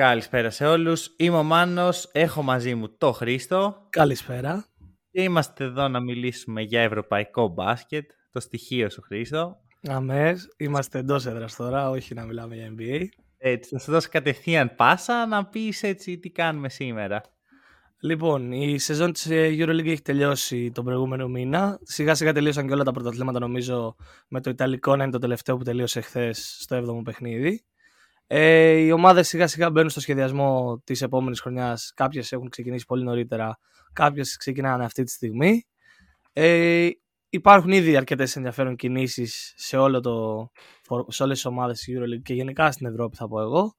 Καλησπέρα σε όλους. Είμαι ο Μάνος, έχω μαζί μου το Χρήστο. Καλησπέρα. Και είμαστε εδώ να μιλήσουμε για ευρωπαϊκό μπάσκετ, το στοιχείο σου Χρήστο. Αμές, είμαστε εντός έδρας τώρα, όχι να μιλάμε για NBA. Έτσι, θα σου δώσω κατευθείαν πάσα να πεις έτσι τι κάνουμε σήμερα. Λοιπόν, η σεζόν της EuroLeague έχει τελειώσει τον προηγούμενο μήνα. Σιγά σιγά τελείωσαν και όλα τα πρωταθλήματα νομίζω με το Ιταλικό να είναι το τελευταίο που τελείωσε χθες στο 7ο παιχνίδι. Ε, οι ομάδες σιγά σιγά μπαίνουν στο σχεδιασμό της επόμενης χρονιάς. Κάποιες έχουν ξεκινήσει πολύ νωρίτερα, κάποιες ξεκινάνε αυτή τη στιγμή. Ε, υπάρχουν ήδη αρκετές ενδιαφέρον κινήσεις σε, όλο το, σε όλες τις ομάδες της EuroLeague και γενικά στην Ευρώπη θα πω εγώ.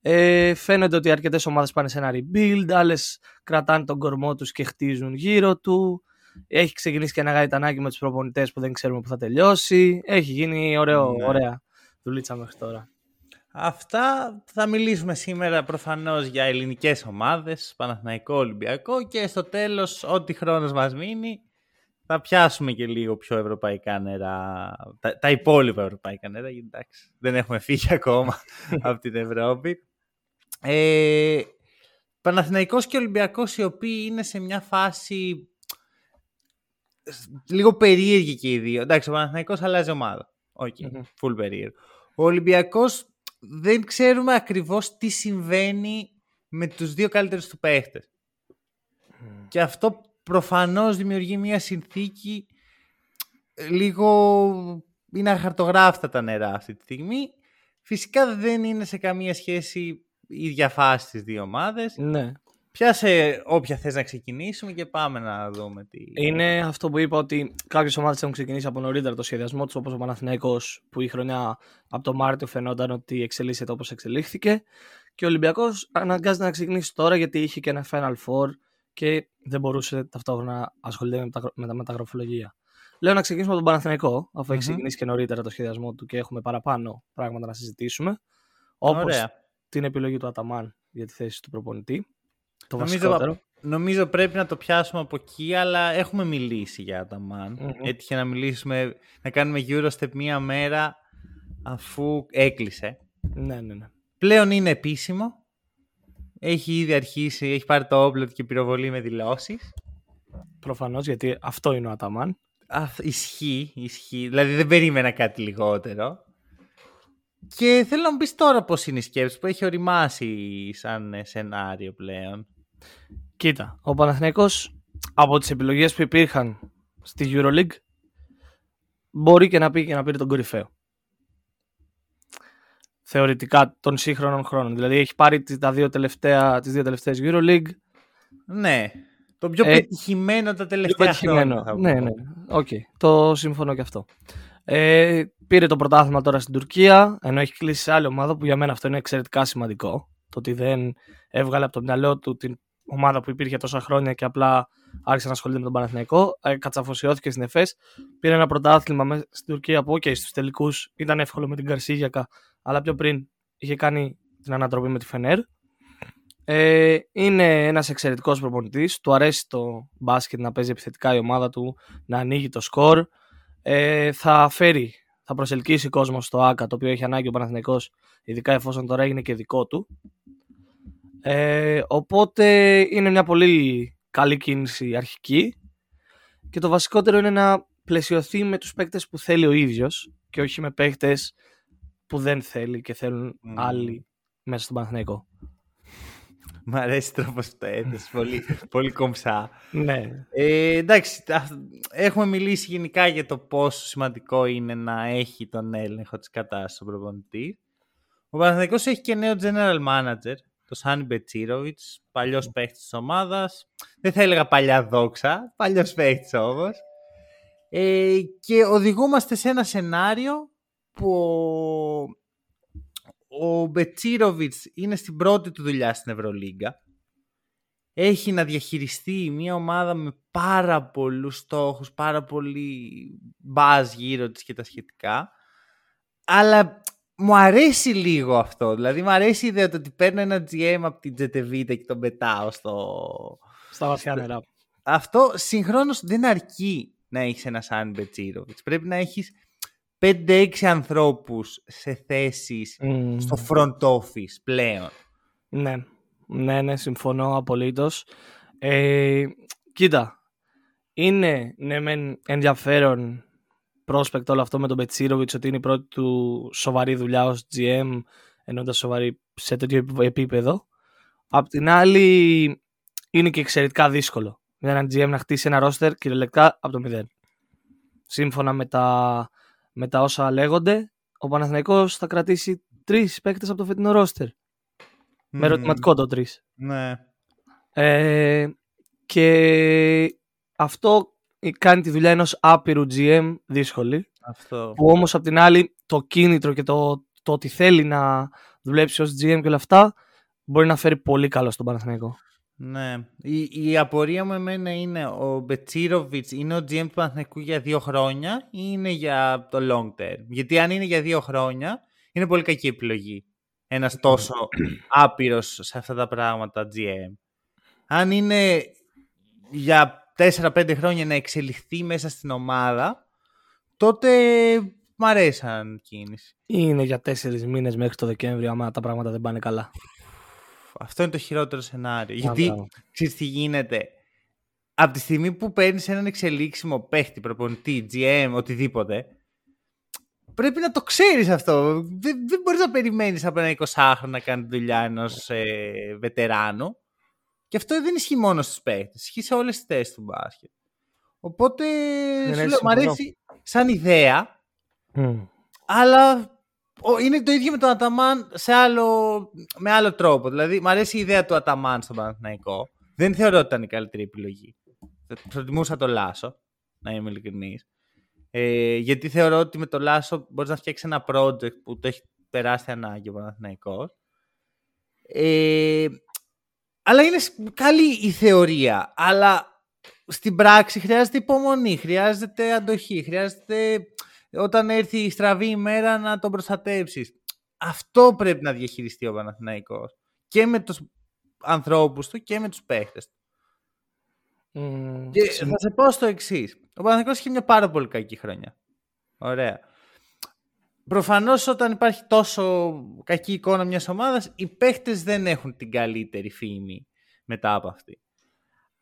Ε, φαίνεται ότι αρκετές ομάδες πάνε σε ένα rebuild, άλλες κρατάνε τον κορμό τους και χτίζουν γύρω του. Έχει ξεκινήσει και ένα γαϊτανάκι με τους προπονητές που δεν ξέρουμε που θα τελειώσει. Έχει γίνει ωραίο, ναι. ωραία δουλίτσα μέχρι τώρα. Αυτά θα μιλήσουμε σήμερα προφανώς για ελληνικές ομάδες, Παναθηναϊκό, Ολυμπιακό και στο τέλος ό,τι χρόνος μας μείνει θα πιάσουμε και λίγο πιο ευρωπαϊκά νερά, τα, τα υπόλοιπα ευρωπαϊκά νερά, γιατί εντάξει, δεν έχουμε φύγει ακόμα από την Ευρώπη. Ε, Παναθηναϊκός και Ολυμπιακός οι οποίοι είναι σε μια φάση λίγο περίεργη και οι δύο. Εντάξει, ο Παναθηναϊκός αλλάζει ομάδα. OK, okay, full περίεργο. Ο Ολυμπιακός δεν ξέρουμε ακριβώς τι συμβαίνει με τους δύο καλύτερους του παίχτες. Και αυτό προφανώς δημιουργεί μια συνθήκη λίγο... Είναι αχαρτογράφητα τα νερά αυτή τη στιγμή. Φυσικά δεν είναι σε καμία σχέση η ίδια φάση στις δύο ομάδες. Ναι. Πιάσε όποια θες να ξεκινήσουμε και πάμε να δούμε τι... Είναι αυτό που είπα ότι κάποιες ομάδες έχουν ξεκινήσει από νωρίτερα το σχεδιασμό τους όπως ο Παναθηναϊκός που η χρονιά από το Μάρτιο φαινόταν ότι εξελίσσεται όπως εξελίχθηκε και ο Ολυμπιακός αναγκάζεται να ξεκινήσει τώρα γιατί είχε και ένα Final Four και δεν μπορούσε ταυτόχρονα να ασχολείται με τα μεταγραφολογία. Λέω να ξεκινήσουμε από τον Παναθηναϊκό, αφού mm-hmm. έχει ξεκινήσει και νωρίτερα το σχεδιασμό του και έχουμε παραπάνω πράγματα να συζητήσουμε. Όπως την επιλογή του Αταμάν για τη θέση του προπονητή. Το νομίζω, νομίζω πρέπει να το πιάσουμε από εκεί, αλλά έχουμε μιλήσει για Αταμάν. Mm-hmm. Έτυχε να μιλήσουμε, να κάνουμε Eurostep μία μέρα αφού έκλεισε. Ναι, ναι, ναι. Πλέον είναι επίσημο. Έχει ήδη αρχίσει, έχει πάρει το όπλο και πυροβολή με δηλώσεις. Προφανώς, γιατί αυτό είναι ο Αταμάν. Α, ισχύει, ισχύει. Δηλαδή δεν περίμενα κάτι λιγότερο. Και θέλω να μου πεις τώρα πώς είναι η σκέψη που έχει ωριμάσει σαν σενάριο πλέον. Κοίτα, ο Παναθηναϊκός από τις επιλογές που υπήρχαν στη EuroLeague μπορεί και να πεις και να πήρε τον κορυφαίο. Θεωρητικά των σύγχρονων χρόνων. Δηλαδή έχει πάρει τις, τα δύο τελευταία, τις δύο τελευταίες EuroLeague. Ναι. Το πιο ε, πετυχημένο τα τελευταία χρόνια. Ναι, ναι. OK. Okay. Το συμφωνώ και αυτό. Ε, πήρε το πρωτάθλημα τώρα στην Τουρκία, ενώ έχει κλείσει σε άλλη ομάδα που για μένα αυτό είναι εξαιρετικά σημαντικό. Το ότι δεν έβγαλε από το μυαλό του την ομάδα που υπήρχε τόσα χρόνια και απλά άρχισε να ασχολείται με τον Παναθηναϊκό. Ε, κατσαφοσιώθηκε στην ΕΦΕΣ. Πήρε ένα πρωτάθλημα στην Τουρκία που, OK, στους τελικούς ήταν εύκολο με την Καρσίγιακα, αλλά πιο πριν είχε κάνει την ανατροπή με τη Φενέρ. Ε, είναι ένας εξαιρετικός προπονητής. Του αρέσει το μπάσκετ να παίζει επιθετικά η ομάδα του, να ανοίγει το σκορ ε, θα φέρει, θα προσελκύσει κόσμο στο ΆΚΑ το οποίο έχει ανάγκη ο Παναθηναϊκός ειδικά εφόσον τώρα έγινε και δικό του. Ε, οπότε είναι μια πολύ καλή κίνηση αρχική και το βασικότερο είναι να πλαισιωθεί με τους παίκτες που θέλει ο ίδιος και όχι με παίκτες που δεν θέλει και θέλουν άλλοι μέσα στον Παναθηναϊκό. Μ' αρέσει τρόπος που το έθεσε. πολύ, πολύ κομψά. Ναι. Ε, εντάξει, έχουμε μιλήσει γενικά για το πόσο σημαντικό είναι να έχει τον έλεγχο της κατάστασης ο προπονητή. Ο Παναθηναϊκός έχει και νέο general manager, το Σάνι Μπετσίροβιτς, παλιός mm. παίχτης της ομάδας. Δεν θα έλεγα παλιά δόξα, παλιός παίχτης όμως. Ε, και οδηγούμαστε σε ένα σενάριο που ο Μπετσίροβιτς είναι στην πρώτη του δουλειά στην Ευρωλίγκα. Έχει να διαχειριστεί μια ομάδα με πάρα πολλούς στόχους, πάρα πολύ μπάζ γύρω της και τα σχετικά. Αλλά μου αρέσει λίγο αυτό. Δηλαδή μου αρέσει η ιδέα ότι παίρνω ένα GM από την Τζετεβίτα και τον πετάω στο... Στα βαθιά νερά. Αυτό συγχρόνως δεν αρκεί να έχεις ένα Σαν Μπετσίροβιτς. Πρέπει να έχεις 5-6 ανθρώπους σε θέσεις στο front office πλέον. Ναι, ναι, ναι, συμφωνώ απολύτως. Ε, κοίτα, είναι ναι μεν ενδιαφέρον πρόσπεκτο όλο αυτό με τον Πετσίροβιτς ότι είναι η πρώτη του σοβαρή δουλειά ως GM ενώντα σοβαρή σε τέτοιο επίπεδο. Απ' την άλλη είναι και εξαιρετικά δύσκολο για έναν GM να χτίσει ένα ρόστερ κυριολεκτικά από το μηδέν. Σύμφωνα με τα, με τα όσα λέγονται, ο Παναθηναϊκός θα κρατήσει τρεις παίκτες από το φετινό ρόστερ. Με ερωτηματικό το τρεις. Ναι. Ε, και αυτό κάνει τη δουλειά ενός άπειρου GM δύσκολη. Αυτό. Που όμως απ' την άλλη το κίνητρο και το, το ότι θέλει να δουλέψει ως GM και όλα αυτά μπορεί να φέρει πολύ καλό στον Παναθηναϊκό. Ναι. Η, η απορία μου εμένα είναι ο Μπετσίροβιτς είναι ο GM του Παναθηναϊκού για δύο χρόνια ή είναι για το long term; Γιατί αν είναι για δύο χρόνια είναι πολύ κακή επιλογή. Ένας τόσο άπειρος σε αυτά τα πράγματα GM. Αν είναι για 4-5 χρόνια να εξελιχθεί μέσα στην ομάδα, τότε μ' αρέσει σαν κίνηση. Είναι για 4 μήνες μέχρι το Δεκέμβριο, άμα τα πράγματα δεν πάνε καλά. Αυτό είναι το χειρότερο σενάριο. Γιατί ξέρεις τι γίνεται. Από τη στιγμή που παίρνεις έναν εξελίξιμο παίχτη, προπονητή, GM, οτιδήποτε, πρέπει να το ξέρεις αυτό. Δεν, δεν μπορείς να περιμένεις από ένα 20χρονο να κάνει δουλειά ενός ε, βετεράνου. Και αυτό δεν ισχύει μόνο στους παίχτες. Ισχύει σε όλες τις θέσεις του μπάσκετ. Οπότε, σου λέω, μου αρέσει σαν ιδέα, αλλά είναι το ίδιο με τον Αταμάν σε άλλο, με άλλο τρόπο. Δηλαδή, μου αρέσει η ιδέα του Αταμάν στον Παναθηναϊκό. Δεν θεωρώ ότι ήταν η καλύτερη επιλογή. Προτιμούσα το Λάσο, να είμαι ειλικρινής. Ε, γιατί θεωρώ ότι με το Λάσο μπορείς να φτιάξεις ένα project που το έχει περάσει ανάγκη ο Παναθηναϊκός. Ε, αλλά είναι καλή η θεωρία. Αλλά στην πράξη χρειάζεται υπομονή, χρειάζεται αντοχή, χρειάζεται όταν έρθει η στραβή ημέρα να τον προστατέψεις. Αυτό πρέπει να διαχειριστεί ο Παναθηναϊκός. Και με τους ανθρώπους του και με τους παίχτες του. Mm, και θα σε πω στο εξής. Ο Παναθηναϊκός είχε μια πάρα πολύ κακή χρονιά. Ωραία. Προφανώς όταν υπάρχει τόσο κακή εικόνα μιας ομάδας, οι παίχτες δεν έχουν την καλύτερη φήμη μετά από αυτή.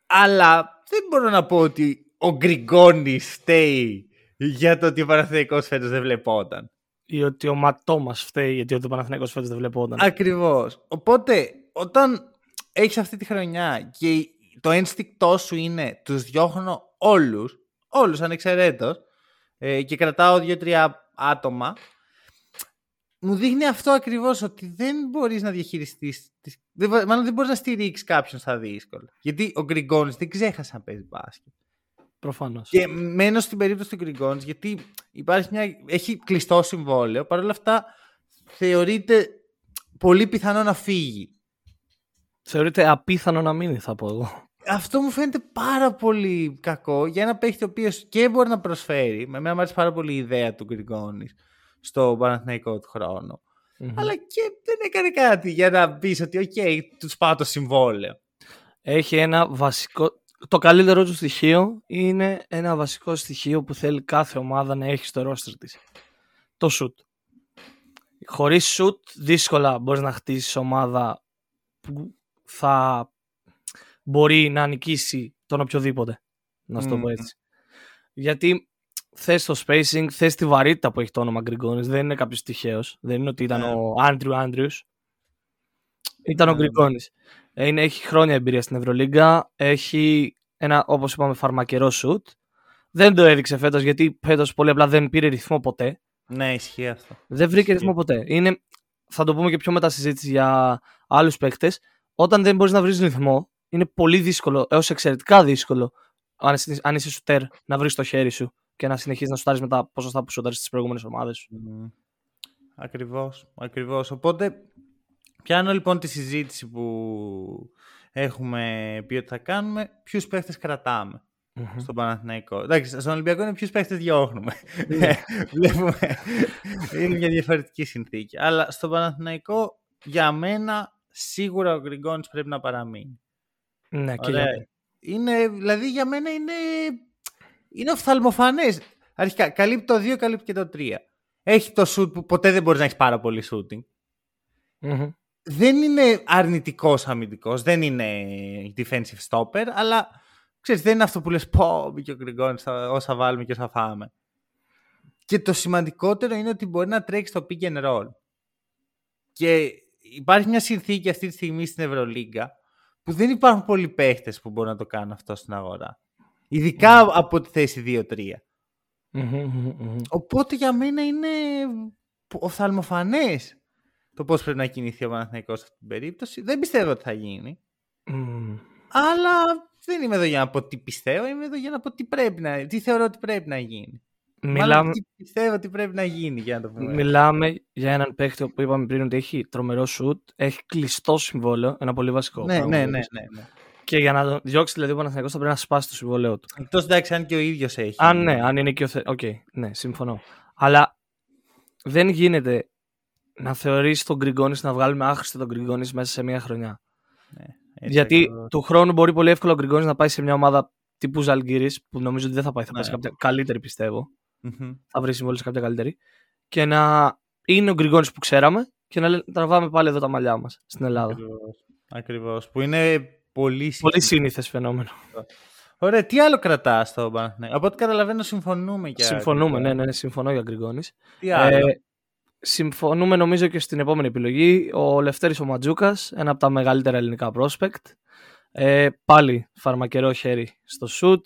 Αλλά δεν μπορώ να πω ότι ο Γκριγκόνης φταίει για το ότι ο Παναθηναϊκός φέτος δεν βλεπόταν. Ή ότι ο Ματόμας φταίει γιατί ο Παναθηναϊκός φέτος δεν βλεπόταν. Ακριβώς. Οπότε, όταν έχεις αυτή τη χρονιά και το ένστικτό σου είναι τους διώχνω όλους, όλους ανεξαιρέτως, ε, και κρατάω δύο-τρία άτομα, μου δείχνει αυτό ακριβώς ότι δεν μπορείς να διαχειριστείς, δεν, μάλλον δεν μπορείς να στηρίξεις κάποιον στα δύσκολα. Γιατί ο Γκριγκόνης δεν ξέχασε να παίζει μπάσκετ. Προφανώς. Και μένω στην περίπτωση του Γκριγκόνης γιατί υπάρχει μια, έχει κλειστό συμβόλαιο. Παρ' όλα αυτά θεωρείται πολύ πιθανό να φύγει. Θεωρείται απίθανο να μείνει θα πω εγώ. Αυτό μου φαίνεται πάρα πολύ κακό για ένα παίχτη ο οποίος και μπορεί να προσφέρει. Με μένα μου άρεσε πάρα πολύ η ιδέα του Γκριγκόνης στο Παναθηναϊκό του χρόνο. Αλλά και δεν έκανε κάτι για να πεις ότι, OK, okay, τους πάω το συμβόλαιο. Έχει ένα βασικό το καλύτερο του στοιχείο είναι ένα βασικό στοιχείο που θέλει κάθε ομάδα να έχει στο ρόστερ της. Το shoot. Χωρίς shoot δύσκολα μπορείς να χτίσεις ομάδα που θα μπορεί να νικήσει τον οποιοδήποτε. Να σου το πω έτσι. Γιατί θες το spacing, θες τη βαρύτητα που έχει το όνομα Γκριγκόνης. Δεν είναι κάποιος τυχαίος. Δεν είναι ότι ήταν ναι. ο Άντριου Άντριους. Ήταν ο ναι. Γκριγκόνης. Είναι, έχει χρόνια εμπειρία στην Ευρωλίγκα. Έχει ένα, όπως είπαμε, φαρμακερό σουτ. Δεν το έδειξε φέτος γιατί φέτος πολύ απλά δεν πήρε ρυθμό ποτέ. Ναι, ισχύει αυτό. Δεν βρήκε ρυθμό ποτέ. Είναι, θα το πούμε και πιο μετά συζήτηση για άλλους παίκτες. Όταν δεν μπορείς να βρεις ρυθμό, είναι πολύ δύσκολο, έως εξαιρετικά δύσκολο, αν, αν είσαι σουτέρ, να βρεις το χέρι σου και να συνεχίσει να σουτάρεις με τα ποσοστά που σουτάρεις στις προηγούμενες ομάδες σου. Mm. Ακριβώς. Ακριβώς. Οπότε, πιάνω λοιπόν τη συζήτηση που έχουμε πει ότι θα κάνουμε, ποιους παίχτες κρατάμε mm-hmm. στον Παναθηναϊκό; Εντάξει, στον Ολυμπιακό είναι ποιους παίχτες διώχνουμε. Ναι. Βλέπουμε. είναι μια διαφορετική συνθήκη. Αλλά στον Παναθηναϊκό, για μένα, σίγουρα ο Γκριγκόνης πρέπει να παραμείνει. Ναι, και για είναι, δηλαδή για μένα είναι, είναι οφθαλμοφανές. Αρχικά, καλύπτει το 2, καλύπτει και το 3. Έχει το shoot που ποτέ δεν μπορείς να έχεις πάρα πολύ shooting. δεν είναι αρνητικός αμυντικός, δεν είναι defensive stopper, αλλά ξέρεις, δεν είναι αυτό που λες πω, μπήκε ο Γκριγκόνης, όσα βάλουμε και όσα φάμε. Και το σημαντικότερο είναι ότι μπορεί να τρέξει το pick and roll. Και υπάρχει μια συνθήκη αυτή τη στιγμή στην Ευρωλίγκα που δεν υπάρχουν πολλοί παίχτες που μπορούν να το κάνουν αυτό στην αγορά. Ειδικά από τη θέση 2-3. Οπότε για μένα είναι οφθαλμοφανές το πώς πρέπει να κινηθεί ο Παναθηναϊκός σε αυτή την περίπτωση. Δεν πιστεύω ότι θα γίνει. Αλλά δεν είμαι εδώ για να πω τι πιστεύω, είμαι εδώ για να πω τι πρέπει να τι θεωρώ ότι πρέπει να γίνει. Μιλάμε... τι πιστεύω ότι πρέπει να γίνει για να το πούμε. Μιλάμε για έναν παίχτη που είπαμε πριν ότι έχει τρομερό σουτ, έχει κλειστό συμβόλαιο, ένα πολύ βασικό. Ναι, ναι, ναι, ναι, ναι. Και για να διώξει δηλαδή ο Παναθηναϊκός θα πρέπει να σπάσει το συμβόλαιό του. Εκτός εντάξει, αν και ο ίδιος έχει. Αν ναι, αν είναι και ο. Θε... OK, okay, ναι, συμφωνώ. Αλλά δεν γίνεται να θεωρήσει τον Γκριγκόνης να βγάλουμε άχρηστο τον Γκριγκόνης μέσα σε μία χρονιά. Ναι, Γιατί του χρόνου μπορεί πολύ εύκολα ο Γκριγκόνης να πάει σε μια ομάδα τύπου Ζαλγκύρης, που νομίζω ότι δεν θα πάει, θα πάει σε ναι. κάποια καλύτερη πιστεύω. Mm-hmm. Θα βρεις συμβόλαιο σε κάποια καλύτερη. Και να είναι ο Γκριγκόνης που ξέραμε και να τραβάμε πάλι εδώ τα μαλλιά μας στην Ελλάδα. Ακριβώς. Που είναι πολύ, πολύ σύνηθες φαινόμενο. Ωραία, τι άλλο κρατάς στο Παναθηναϊκό. Από ό,τι καταλαβαίνω, συμφωνούμε για. Συμφωνούμε, ναι, ναι, ναι, συμφωνώ για Γκριγκόνης. Τι άλλο; Ε, συμφωνούμε νομίζω και στην επόμενη επιλογή. Ο Λευτέρης ο Ματζούκας, ένα από τα μεγαλύτερα ελληνικά prospect. Ε, πάλι φαρμακερό χέρι στο shoot.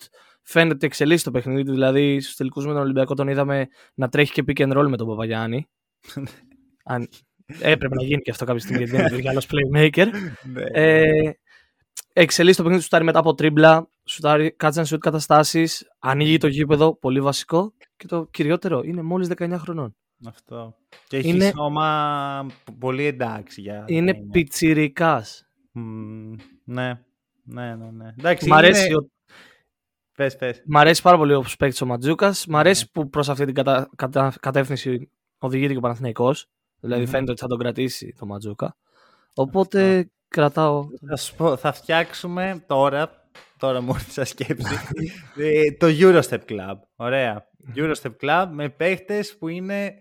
Φαίνεται ότι εξελίσσει το παιχνίδι του, δηλαδή στους τελικούς με τον Ολυμπιακό τον είδαμε να τρέχει και pick and roll με τον Παπαγιάννη. Αν... Έπρεπε να γίνει και αυτό κάποια στιγμή γιατί δεν υπήρχε άλλος playmaker. Ναι. ε, εξελίσσει το παιχνίδι του, σουτάρει μετά από τρίμπλα, σουτάρει catch and shoot καταστάσεις, ανοίγει το γήπεδο, πολύ βασικό. Και το κυριότερο είναι μόλις 19 χρονών. Αυτό. Και έχει είναι... σώμα πολύ εντάξει. Για... Είναι είναι. πιτσιρικάς. ναι, ναι, ναι. ναι. Εντάξει, Μ' αρέσει ο... Πες, πες. Μ' αρέσει πάρα πολύ ο παίκτης ο Ματζούκας. Μ' αρέσει ναι. που προς αυτή την κατα... Κατα... κατεύθυνση οδηγείται και ο Παναθηναϊκός. Δηλαδή mm. φαίνεται ότι θα τον κρατήσει το Ματζούκα. Οπότε Αυτό. κρατάω... Θα σου πω, θα φτιάξουμε τώρα, τώρα μου ήρθε σκέψη, ε, το Eurostep Club. Ωραία. Eurostep Club με παίχτες που είναι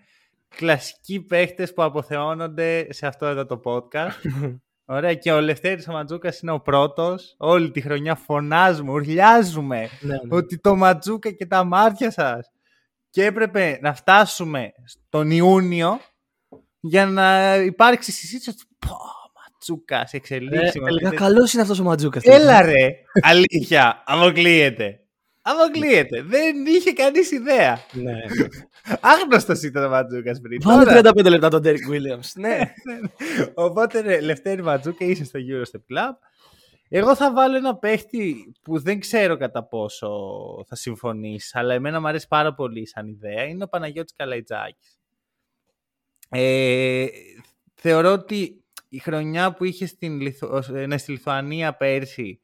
κλασικοί παίχτες που αποθεώνονται σε αυτό εδώ το podcast. Ωραία, και ο Λευτέρης ο Ματζούκας είναι ο πρώτος. Όλη τη χρονιά φωνάζουμε, ουρλιάζουμε ναι, ναι. ότι το Ματζούκα και τα μάτια σας. Και έπρεπε να φτάσουμε τον Ιούνιο για να υπάρξει συζήτηση ότι πω, Ματζούκας, εξελίξεις. Ε, καλός είναι αυτός ο Ματζούκας. Έλα ρε, αλήθεια, αποκλείεται. Αποκλείεται. Δεν είχε κανείς ιδέα. Ναι. Άγνωστος ήταν ο Ματζούκας πριν. Βάλε 35 λεπτά τον Derek Williams. ναι. ναι, ναι. Οπότε, Λευτέρη Ματζούκα, είσαι στο Eurostep Club. Εγώ θα βάλω ένα παίχτη που δεν ξέρω κατά πόσο θα συμφωνήσει, αλλά εμένα μου αρέσει πάρα πολύ σαν ιδέα. Είναι ο Παναγιώτης Καλαϊτζάκης. Ε, θεωρώ ότι η χρονιά που είχε στην, Λιθου... ναι, στη Λιθουανία πέρσι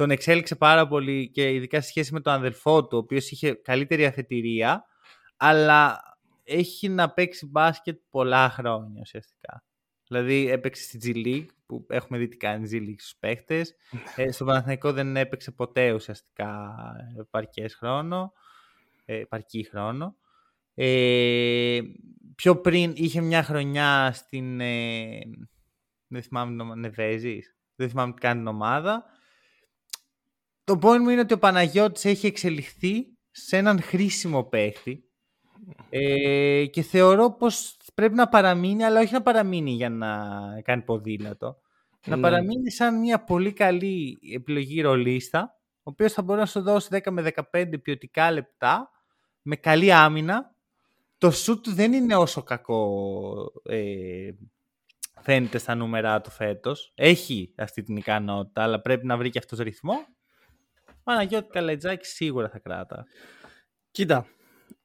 τον εξέλιξε πάρα πολύ και ειδικά σε σχέση με τον αδελφό του, ο οποίος είχε καλύτερη αφετηρία, αλλά έχει να παίξει μπάσκετ πολλά χρόνια ουσιαστικά. Δηλαδή έπαιξε στη G League, που έχουμε δει τι κάνει G League στους παίχτες. ε, στο Παναθηναϊκό δεν έπαιξε ποτέ ουσιαστικά επαρκές χρόνο, ε, επαρκή χρόνο. Ε, πιο πριν είχε μια χρονιά στην... Ε, δεν θυμάμαι, Νεβέζης. Δεν θυμάμαι τι κάνει την ομάδα το point μου είναι ότι ο Παναγιώτης έχει εξελιχθεί σε έναν χρήσιμο παίχτη ε, και θεωρώ πως πρέπει να παραμείνει, αλλά όχι να παραμείνει για να κάνει ποδήλατο. Να ναι. παραμείνει σαν μια πολύ καλή επιλογή ρολίστα, ο οποίος θα μπορεί να σου δώσει 10 με 15 ποιοτικά λεπτά, με καλή άμυνα. Το σουτ δεν είναι όσο κακό ε, φαίνεται στα νούμερα του φέτος. Έχει αυτή την ικανότητα, αλλά πρέπει να βρει και αυτός ρυθμό Παναγιώτη Καλετζάκη σίγουρα θα κράτα. Κοίτα,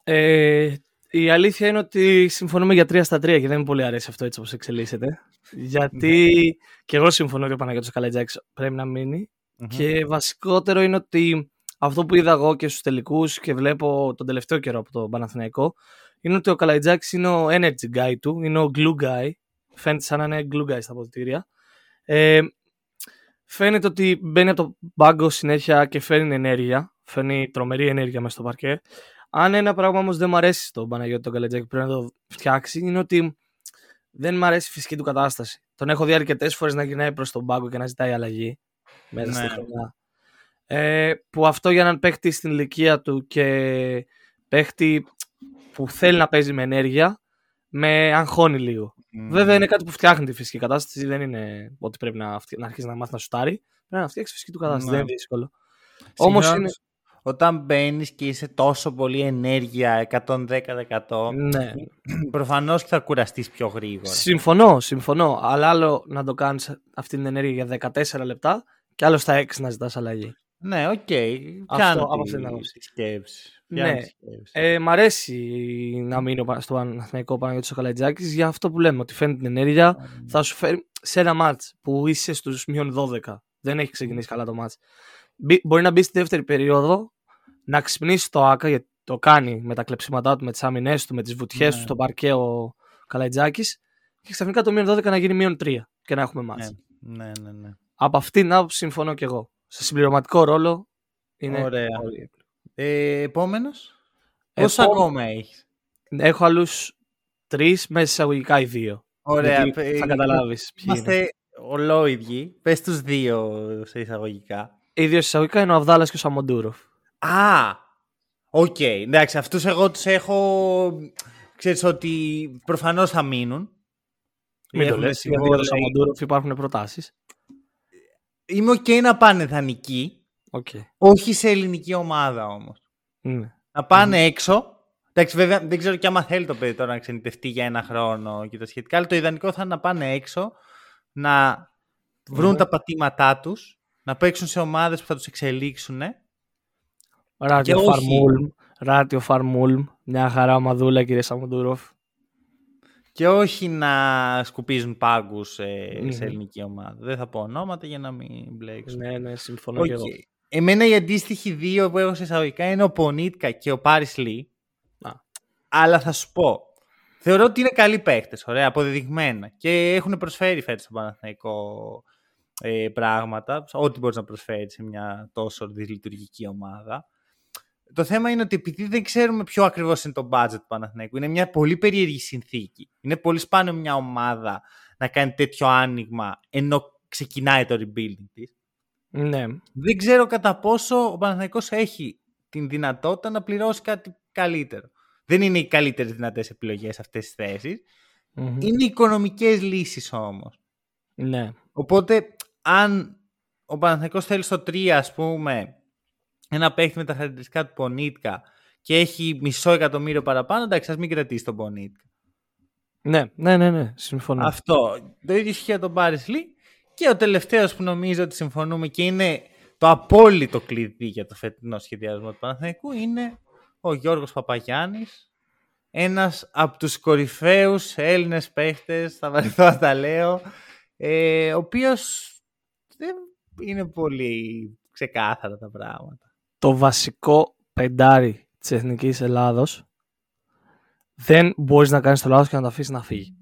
ε, η αλήθεια είναι ότι συμφωνούμε για 3 στα 3 και δεν μου πολύ αρέσει αυτό έτσι όπως εξελίσσεται. Γιατί ναι. και εγώ συμφωνώ ότι ο Παναγιώτης Καλετζάκης πρέπει να μεινει και βασικότερο είναι ότι αυτό που είδα εγώ και στους τελικούς και βλέπω τον τελευταίο καιρό από το Παναθηναϊκό είναι ότι ο Καλαϊτζάκης είναι ο energy guy του, είναι ο glue guy. Φαίνεται σαν να είναι glue guy στα αποδητήρια. Ε, φαίνεται ότι μπαίνει από το μπάγκο συνέχεια και φέρνει ενέργεια. Φέρνει τρομερή ενέργεια μέσα στο παρκέ. Αν ένα πράγμα όμως δεν μου αρέσει στον Παναγιώτη τον Καλετζάκη πρέπει να το φτιάξει, είναι ότι δεν μου αρέσει η φυσική του κατάσταση. Τον έχω δει αρκετές φορές να γυρνάει προς τον πάγκο και να ζητάει αλλαγή μέσα στη Ναι. χρονιά. Ε, που αυτό για έναν παίχτη στην ηλικία του και παίχτη που θέλει να παίζει με ενέργεια, με αγχώνει λίγο. Μμ. Βέβαια είναι κάτι που φτιάχνει τη φυσική κατάσταση. Δεν είναι ότι πρέπει να, φτια- να αρχίσει να μάθει να σουτάρει. Πρέπει να φτιάξει τη φυσική του κατάσταση. Ναι. Δεν είναι δύσκολο. Όμως Συγχρόνως, είναι. Όταν μπαίνεις και είσαι τόσο πολύ ενέργεια 110%, Ναι. προφανώς και θα κουραστείς πιο γρήγορα. Συμφωνώ, συμφωνώ. Αλλά άλλο να το κάνεις αυτή την ενέργεια για 14 λεπτά και άλλο στα 6 να ζητάς αλλαγή. Ναι, οκ. Αυτό, Πιάνω από τη- αυτή την άποψη. τη σκέψη. Ναι. Πιάνω τη σκέψη. Ε, μ' αρέσει να μείνω πα- στο Παναθηναϊκό Παναγιώτης ο Καλατζάκης για αυτό που λέμε, ότι φαίνεται την ενέργεια. Θα σου φέρει σε ένα ματς που είσαι στους μείον 12. Δεν έχει ξεκινήσει καλά το ματς. Μπει- Μπορεί να μπει στη δεύτερη περίοδο, να ξυπνήσει το ΆΚΑ, γιατί το κάνει με τα κλεψίματά του, με τις άμυνές του, με τις βουτιές Ναι. του στο παρκέ ο Καλατζάκης και ξαφνικά το μείον 12 να γίνει μείον 3 και να έχουμε μάτς. Ναι, ναι, ναι. ναι. Από αυτήν την άποψη συμφωνώ και εγώ. Σε συμπληρωματικό ρόλο είναι Ωραία. πολύ. Ε, επόμενος; Πόσα Επόμενο- ακόμα έχεις; Έχω άλλους τρεις μέσα εισαγωγικά οι δύο. Ωραία. Γιατί ε, θα καταλάβεις ποιοι είναι. Είμαστε ολόιδιοι. Πες τους δύο σε εισαγωγικά. Οι δύο εισαγωγικά είναι ο Αβδάλας και ο Σαμοντούροφ. Α! Οκ. Εντάξει, αυτούς εγώ τους έχω... Ξέρεις ότι προφανώς θα μείνουν. Μην το Έχουν λες, γιατί για συμβόλαιο. τον Σαμοντούροφ υπάρχουν προτάσεις. Είμαι οκ να πάνε δανεικοί. Οκ. Όχι σε ελληνική ομάδα όμως. Ναι. Να πάνε έξω. Εντάξει, βέβαια δεν ξέρω και άμα θέλει το παιδί τώρα να ξενιτευτεί για ένα χρόνο και τα σχετικά. Αλλά το ιδανικό θα είναι να πάνε έξω, να βρουν Ναι. τα πατήματά τους, να παίξουν σε ομάδες που θα τους εξελίξουν. Ράτιο όχι. Φαρμ Ουλμ. Ράτιοφαρμ Ουλμ. Μια χαρά ομαδούλα κύριε Σαμοντούροβ. Και όχι να σκουπίζουν πάγκους ε, Μμμ. σε ελληνική ομάδα. Δεν θα πω ονόματα για να μην μπλέξουμε. Ναι, ναι, συμφωνώ Οκ. και εγώ. Εμένα οι αντίστοιχοι δύο που έχω σε εισαγωγικά είναι ο Πονίτκα και ο Πάρις Λί. Α. Αλλά θα σου πω. Θεωρώ ότι είναι καλοί παίχτες, ωραία, αποδεδειγμένα. Και έχουν προσφέρει φέτος στο Παναθηναϊκό ε, πράγματα. Ό,τι μπορείς να προσφέρεις σε μια τόσο δυσλειτουργική ομάδα. Το θέμα είναι ότι επειδή δεν ξέρουμε ποιο ακριβώς είναι το budget του Παναθηναϊκού, είναι μια πολύ περίεργη συνθήκη. Είναι πολύ σπάνιο μια ομάδα να κάνει τέτοιο άνοιγμα ενώ ξεκινάει το rebuilding της. Ναι. Δεν ξέρω κατά πόσο ο Παναθηναϊκός έχει την δυνατότητα να πληρώσει κάτι καλύτερο. Δεν είναι οι καλύτερες δυνατές επιλογές αυτές τις θέσεις. Μμμ. Είναι οικονομικές λύσεις όμως. Ναι. Οπότε, αν ο Παναθηναϊκός θέλει στο 3, ας πούμε, ένα παίχτη με τα χαρακτηριστικά του Πονίτκα και έχει μισό εκατομμύριο παραπάνω, εντάξει, ας μην κρατήσει τον Πονίτκα. Ναι, ναι, ναι, ναι. Συμφωνώ. Αυτό. Το ίδιο ισχύει για τον Πάρις Λί. Και ο τελευταίος που νομίζω ότι συμφωνούμε και είναι το απόλυτο κλειδί για το φετινό σχεδιασμό του Παναθηναϊκού είναι ο Γιώργος Παπαγιάννης. Ένας από τους κορυφαίους Έλληνες παίχτες, θα βαρεθώ να τα λέω, ε, ο οποίος δεν είναι πολύ ξεκάθαρα τα πράγματα. Το βασικό πεντάρι της Εθνικής Ελλάδος δεν μπορείς να κάνεις το λάθος και να το αφήσεις να φύγει.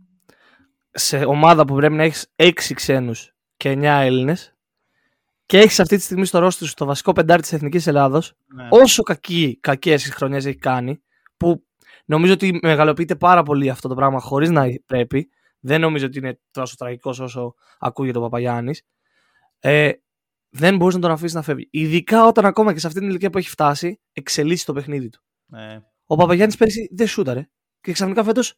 Σε ομάδα που πρέπει να έχεις 6 ξένους και 9 Έλληνες και έχεις αυτή τη στιγμή στο ρόστο σου το βασικό πεντάρι της Εθνικής Ελλάδος Ναι. όσο κακή, κακές χρονιές έχει κάνει, που νομίζω ότι μεγαλοποιείται πάρα πολύ αυτό το πράγμα χωρίς να πρέπει, δεν νομίζω ότι είναι τόσο τραγικός όσο ακούγεται ο Παπαγιάννης, ε, δεν μπορείς να τον αφήσεις να φεύγει. Ειδικά όταν ακόμα και σε αυτή την ηλικία που έχει φτάσει, εξελίσσει το παιχνίδι του. Ναι. Ο Παπαγιάννης πέρυσι δεν σούταρε και ξαφνικά φέτος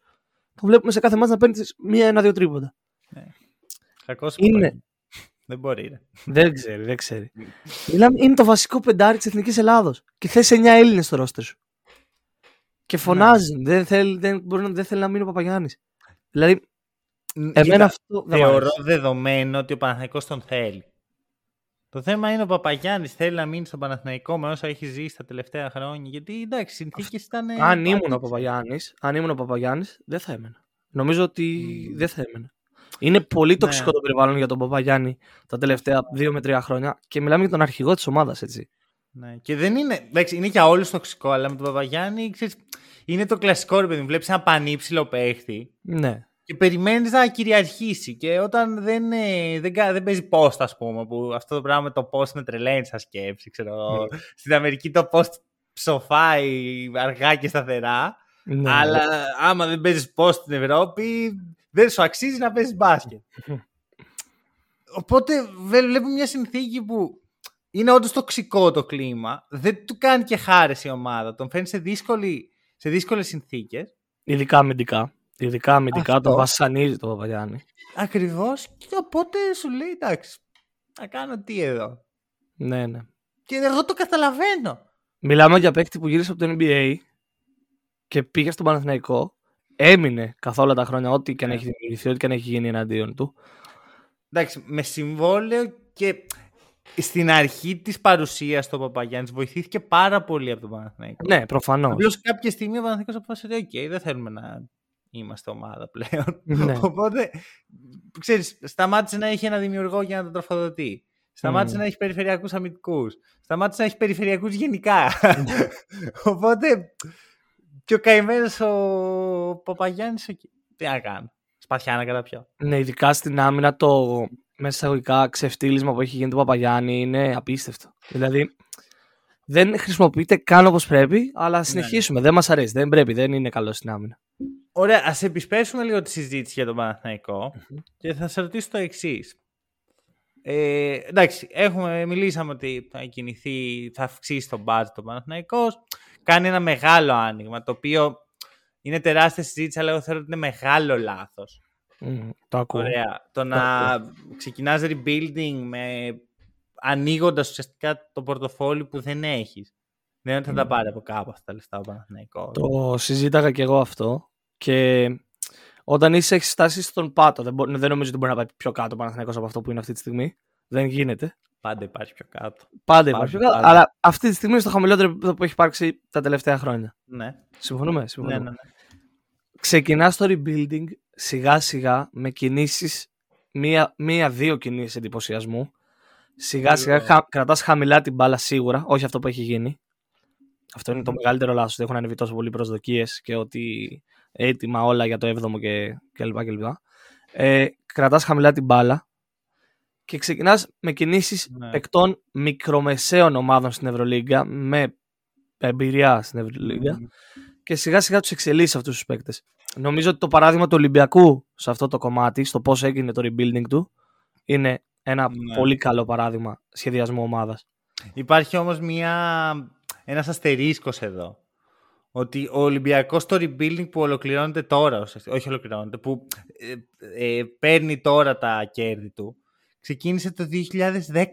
τον βλέπουμε σε κάθε μάτς να παίρνει μία, ένα, δύο τρίποτα. Κακός Είναι. είναι. Δεν μπορεί. Ρε. δεν ξέρει, δεν ξέρει. Μιλάμε, είναι το βασικό πεντάρι της Εθνικής Ελλάδος και θες 9 Έλληνες στο ρόστερ σου. Και φωνάζει. Δεν, θέλει, δεν, μπορεί να, δεν θέλει να μείνει ο Παπαγιάννης. Δηλαδή, εμένα Κοίτα, αυτό δεν μ' Θεωρώ αρέσει. δεδομένο ότι ο Παναθηναϊκός τον θέλει. Το θέμα είναι ο Παπαγιάννης θέλει να μείνει στον Παναθηναϊκό με όσα έχει ζήσει τα τελευταία χρόνια. Γιατί εντάξει, οι συνθήκες ήταν. αν ήμουν ο Παπαγιάννης, αν ήμουν ο Παπαγιάννης, δεν θα έμενα. Νομίζω ότι Μμμ. δεν θα έμενα. Είναι πολύ τοξικό Ναι. το περιβάλλον για τον Παπαγιάννη τα τελευταία δύο με τρία χρόνια και μιλάμε για τον αρχηγό της ομάδας, έτσι. Ναι. Και δεν είναι. Εντάξει, είναι για όλους τοξικό, αλλά με τον Παπαγιάννη ξέρεις, είναι το κλασικό ρε παιδί. Βλέπεις ένα πανύψηλο παίχτη Ναι. Και περιμένεις να κυριαρχήσει. Και όταν δεν, ε, δεν, κα- δεν παίζει post, ας πούμε, που αυτό το πράγμα με το post με τρελαίνει σαν σκέψη. Ξέρω. εγώ. Ναι. Στην Αμερική το post ψοφάει αργά και σταθερά. Ναι. Αλλά άμα δεν παίζεις πώ στην Ευρώπη, δεν σου αξίζει να παίζεις μπάσκετ. Οπότε βλέπουμε μια συνθήκη που είναι όντως τοξικό το κλίμα. Δεν του κάνει και χάρη η ομάδα. Τον φέρνει σε, δύσκολη, σε δύσκολες συνθήκες. Ειδικά αμυντικά. Ειδικά αμυντικά τον βασανίζει το Παπαγιάννη. Ακριβώς. Και οπότε σου λέει εντάξει, να κάνω τι εδώ. Ναι, ναι. Και εγώ το καταλαβαίνω. Μιλάμε για παίκτη που γύρισε από το NBA και πήγε στον Παναθηναϊκό. Έμεινε καθ' όλα τα χρόνια ό,τι και αν ναι. έχει δημιουργηθεί, ό,τι και αν έχει γίνει εναντίον του. Εντάξει, με συμβόλαιο και στην αρχή της παρουσίας του Παπαγιάννης βοηθήθηκε πάρα πολύ από τον Παναθηναϊκό. Ναι, προφανώς. Απλώς κάποια στιγμή ο Παναθηναϊκός αποφάσισε ότι, OK, δεν θέλουμε να είμαστε ομάδα πλέον. Ναι. Οπότε, ξέρεις, σταμάτησε να έχει ένα δημιουργό για να τον τροφοδοτεί. Σταμάτησε mm. να έχει περιφερειακούς αμυντικούς. Σταμάτησε να έχει περιφερειακούς γενικά. Οπότε, και ο καημένος ο Παπαγιάννης, τι να κάνω. Σπαθιά να καταπιώ. Ναι, ειδικά στην άμυνα το μέσα εισαγωγικά ξεφτύλισμα που έχει γίνει του Παπαγιάννη είναι απίστευτο. Δηλαδή, δεν χρησιμοποιείται καν όπως πρέπει, αλλά ναι, ναι. συνεχίσουμε. Δεν μας αρέσει. Δεν πρέπει. Δεν είναι καλό στην άμυνα. Ωραία, ας επισπέσουμε λίγο τη συζήτηση για τον παναθηναικο και θα σε ρωτήσω το εξής. Ε, εντάξει, έχουμε, μιλήσαμε ότι θα κινηθεί, θα αυξήσει τον μπάτζ το Παναθηναϊκός. Κάνει ένα μεγάλο άνοιγμα, το οποίο είναι τεράστια συζήτηση, αλλά εγώ θεωρώ ότι είναι μεγάλο λάθος. Mm, το ακούω. Ωραία. Το, να ξεκινάς rebuilding με ανοίγοντας ουσιαστικά το πορτοφόλι που δεν έχεις. Δεν είναι ότι θα τα πάρει από κάπου αυτά τα λεφτά ο Παναθηναϊκός. Το συζήταγα και εγώ αυτό και όταν είσαι έχεις στάσει στον πάτο, δεν, δεν νομίζω ότι μπορεί να πάει πιο κάτω ο Παναθηναϊκός από αυτό που είναι αυτή τη στιγμή. Δεν γίνεται. Πάντα υπάρχει πιο κάτω. Πάντα υπάρχει πιο κάτω. Αλλά αυτή τη στιγμή είναι στο χαμηλότερο επίπεδο που έχει υπάρξει τα τελευταία χρόνια. Ναι. Συμφωνούμε. συμφωνούμε. Ναι, ναι, ναι. Ξεκινά το rebuilding σιγά σιγά με κινήσεις, μία-δύο μία, κινήσεις εντυπωσιασμού. Σιγά σιγά χα, κρατάς χαμηλά την μπάλα σίγουρα, όχι αυτό που έχει γίνει. Αυτό είναι το μεγαλύτερο λάθος. Ότι έχουν ανεβεί τόσο πολλοί προσδοκίες και ότι έτοιμα όλα για το 7ο και, κλπ. Ε, κρατάς χαμηλά την μπάλα και ξεκινάς με κινήσεις ναι. παικτών μικρομεσαίων ομάδων στην Ευρωλίγκα με εμπειρία στην Ευρωλίγκα και σιγά σιγά τους εξελίσσεις αυτούς τους παίκτες. Νομίζω ότι το παράδειγμα του Ολυμπιακού σε αυτό το κομμάτι, στο πώς έγινε το rebuilding του, είναι ένα ναι. πολύ καλό παράδειγμα σχεδιασμού ομάδας. Υπάρχει όμως μια... ένας αστερίσκος εδώ ότι ο Ολυμπιακός στο rebuilding που ολοκληρώνεται τώρα, όχι ολοκληρώνεται, που ε, ε, παίρνει τώρα τα κέρδη του, ξεκίνησε το 2010.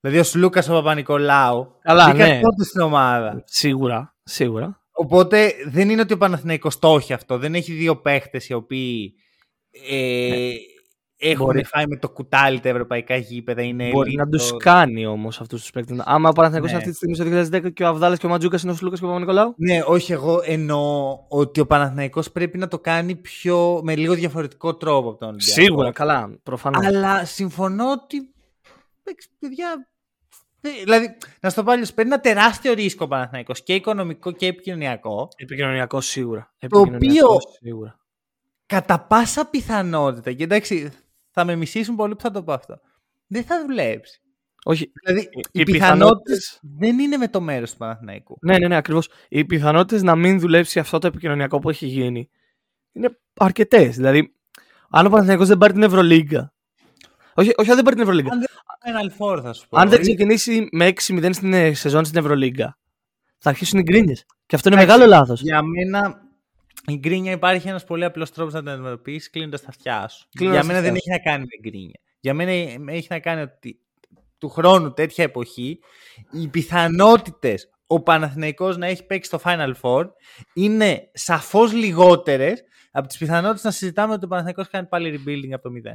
Δηλαδή ο Σλούκας ο Παπα-Νικολάου Καλά, ναι. τότε στην ομάδα. Σίγουρα, σίγουρα. Οπότε δεν είναι ότι ο Παναθηναϊκός το έχει αυτό. Δεν έχει δύο παίχτες οι οποίοι ε, ναι. Έχουν μπορεί... φάει με το κουτάλι τα ευρωπαϊκά γήπεδα. Είναι μπορεί να τους κάνει όμως αυτούς τους παίκτες. Άμα ο Παναθηναϊκός ναι. αυτή τη στιγμή στο 2010 και ο Αβδάλα και ο Ματζούκας είναι ο Σλούκας και ο Παπα-Νικολάου; Ναι, όχι, εγώ εννοώ ότι ο Παναθηναϊκός πρέπει να το κάνει πιο, με λίγο διαφορετικό τρόπο από τον Ολυμπιακό. Σίγουρα, καλά, προφανώς. Αλλά συμφωνώ ότι. Παιδιά, Δηλαδή, να στο πω αλλιώς, παίρνει ένα τεράστιο ρίσκο ο Παναθηναϊκός και οικονομικό και επικοινωνιακό. Επικοινωνιακό σίγουρα. Το οποίο σίγουρα. κατά πάσα πιθανότητα, και εντάξει, θα με μισήσουν πολύ που θα το πω αυτό. Δεν θα δουλέψει. Όχι. Δηλαδή, οι, οι πιθανότητε δεν είναι με το μέρος του Παναθηναϊκού. Ναι, ναι, ναι, ακριβώς. Οι πιθανότητες να μην δουλέψει αυτό το επικοινωνιακό που έχει γίνει είναι αρκετές. Δηλαδή, αν ο Παναθηναϊκός δεν πάρει την Ευρωλίγκα. Όχι, όχι, αν δεν πάρει την Ευρωλίγκα. Αν δεν, θα σου πω. αν δεν ξεκινήσει με 6-0 στην ε, σεζόν στην Ευρωλίγκα, θα αρχίσουν οι γκρίνιε. Και αυτό είναι μεγάλο λάθος. Για μένα, η γκρίνια υπάρχει ένας πολύ απλός τρόπος να την αντιμετωπίσεις κλείνοντας τα αυτιά σου. Για μένα δεν έχει να κάνει με γκρίνια. Για μένα έχει να κάνει ότι του χρόνου τέτοια εποχή οι πιθανότητες ο Παναθηναϊκός να έχει παίξει στο Final Four είναι σαφώς λιγότερες από τις πιθανότητες να συζητάμε ότι ο Παναθηναϊκός κάνει πάλι rebuilding από το 0.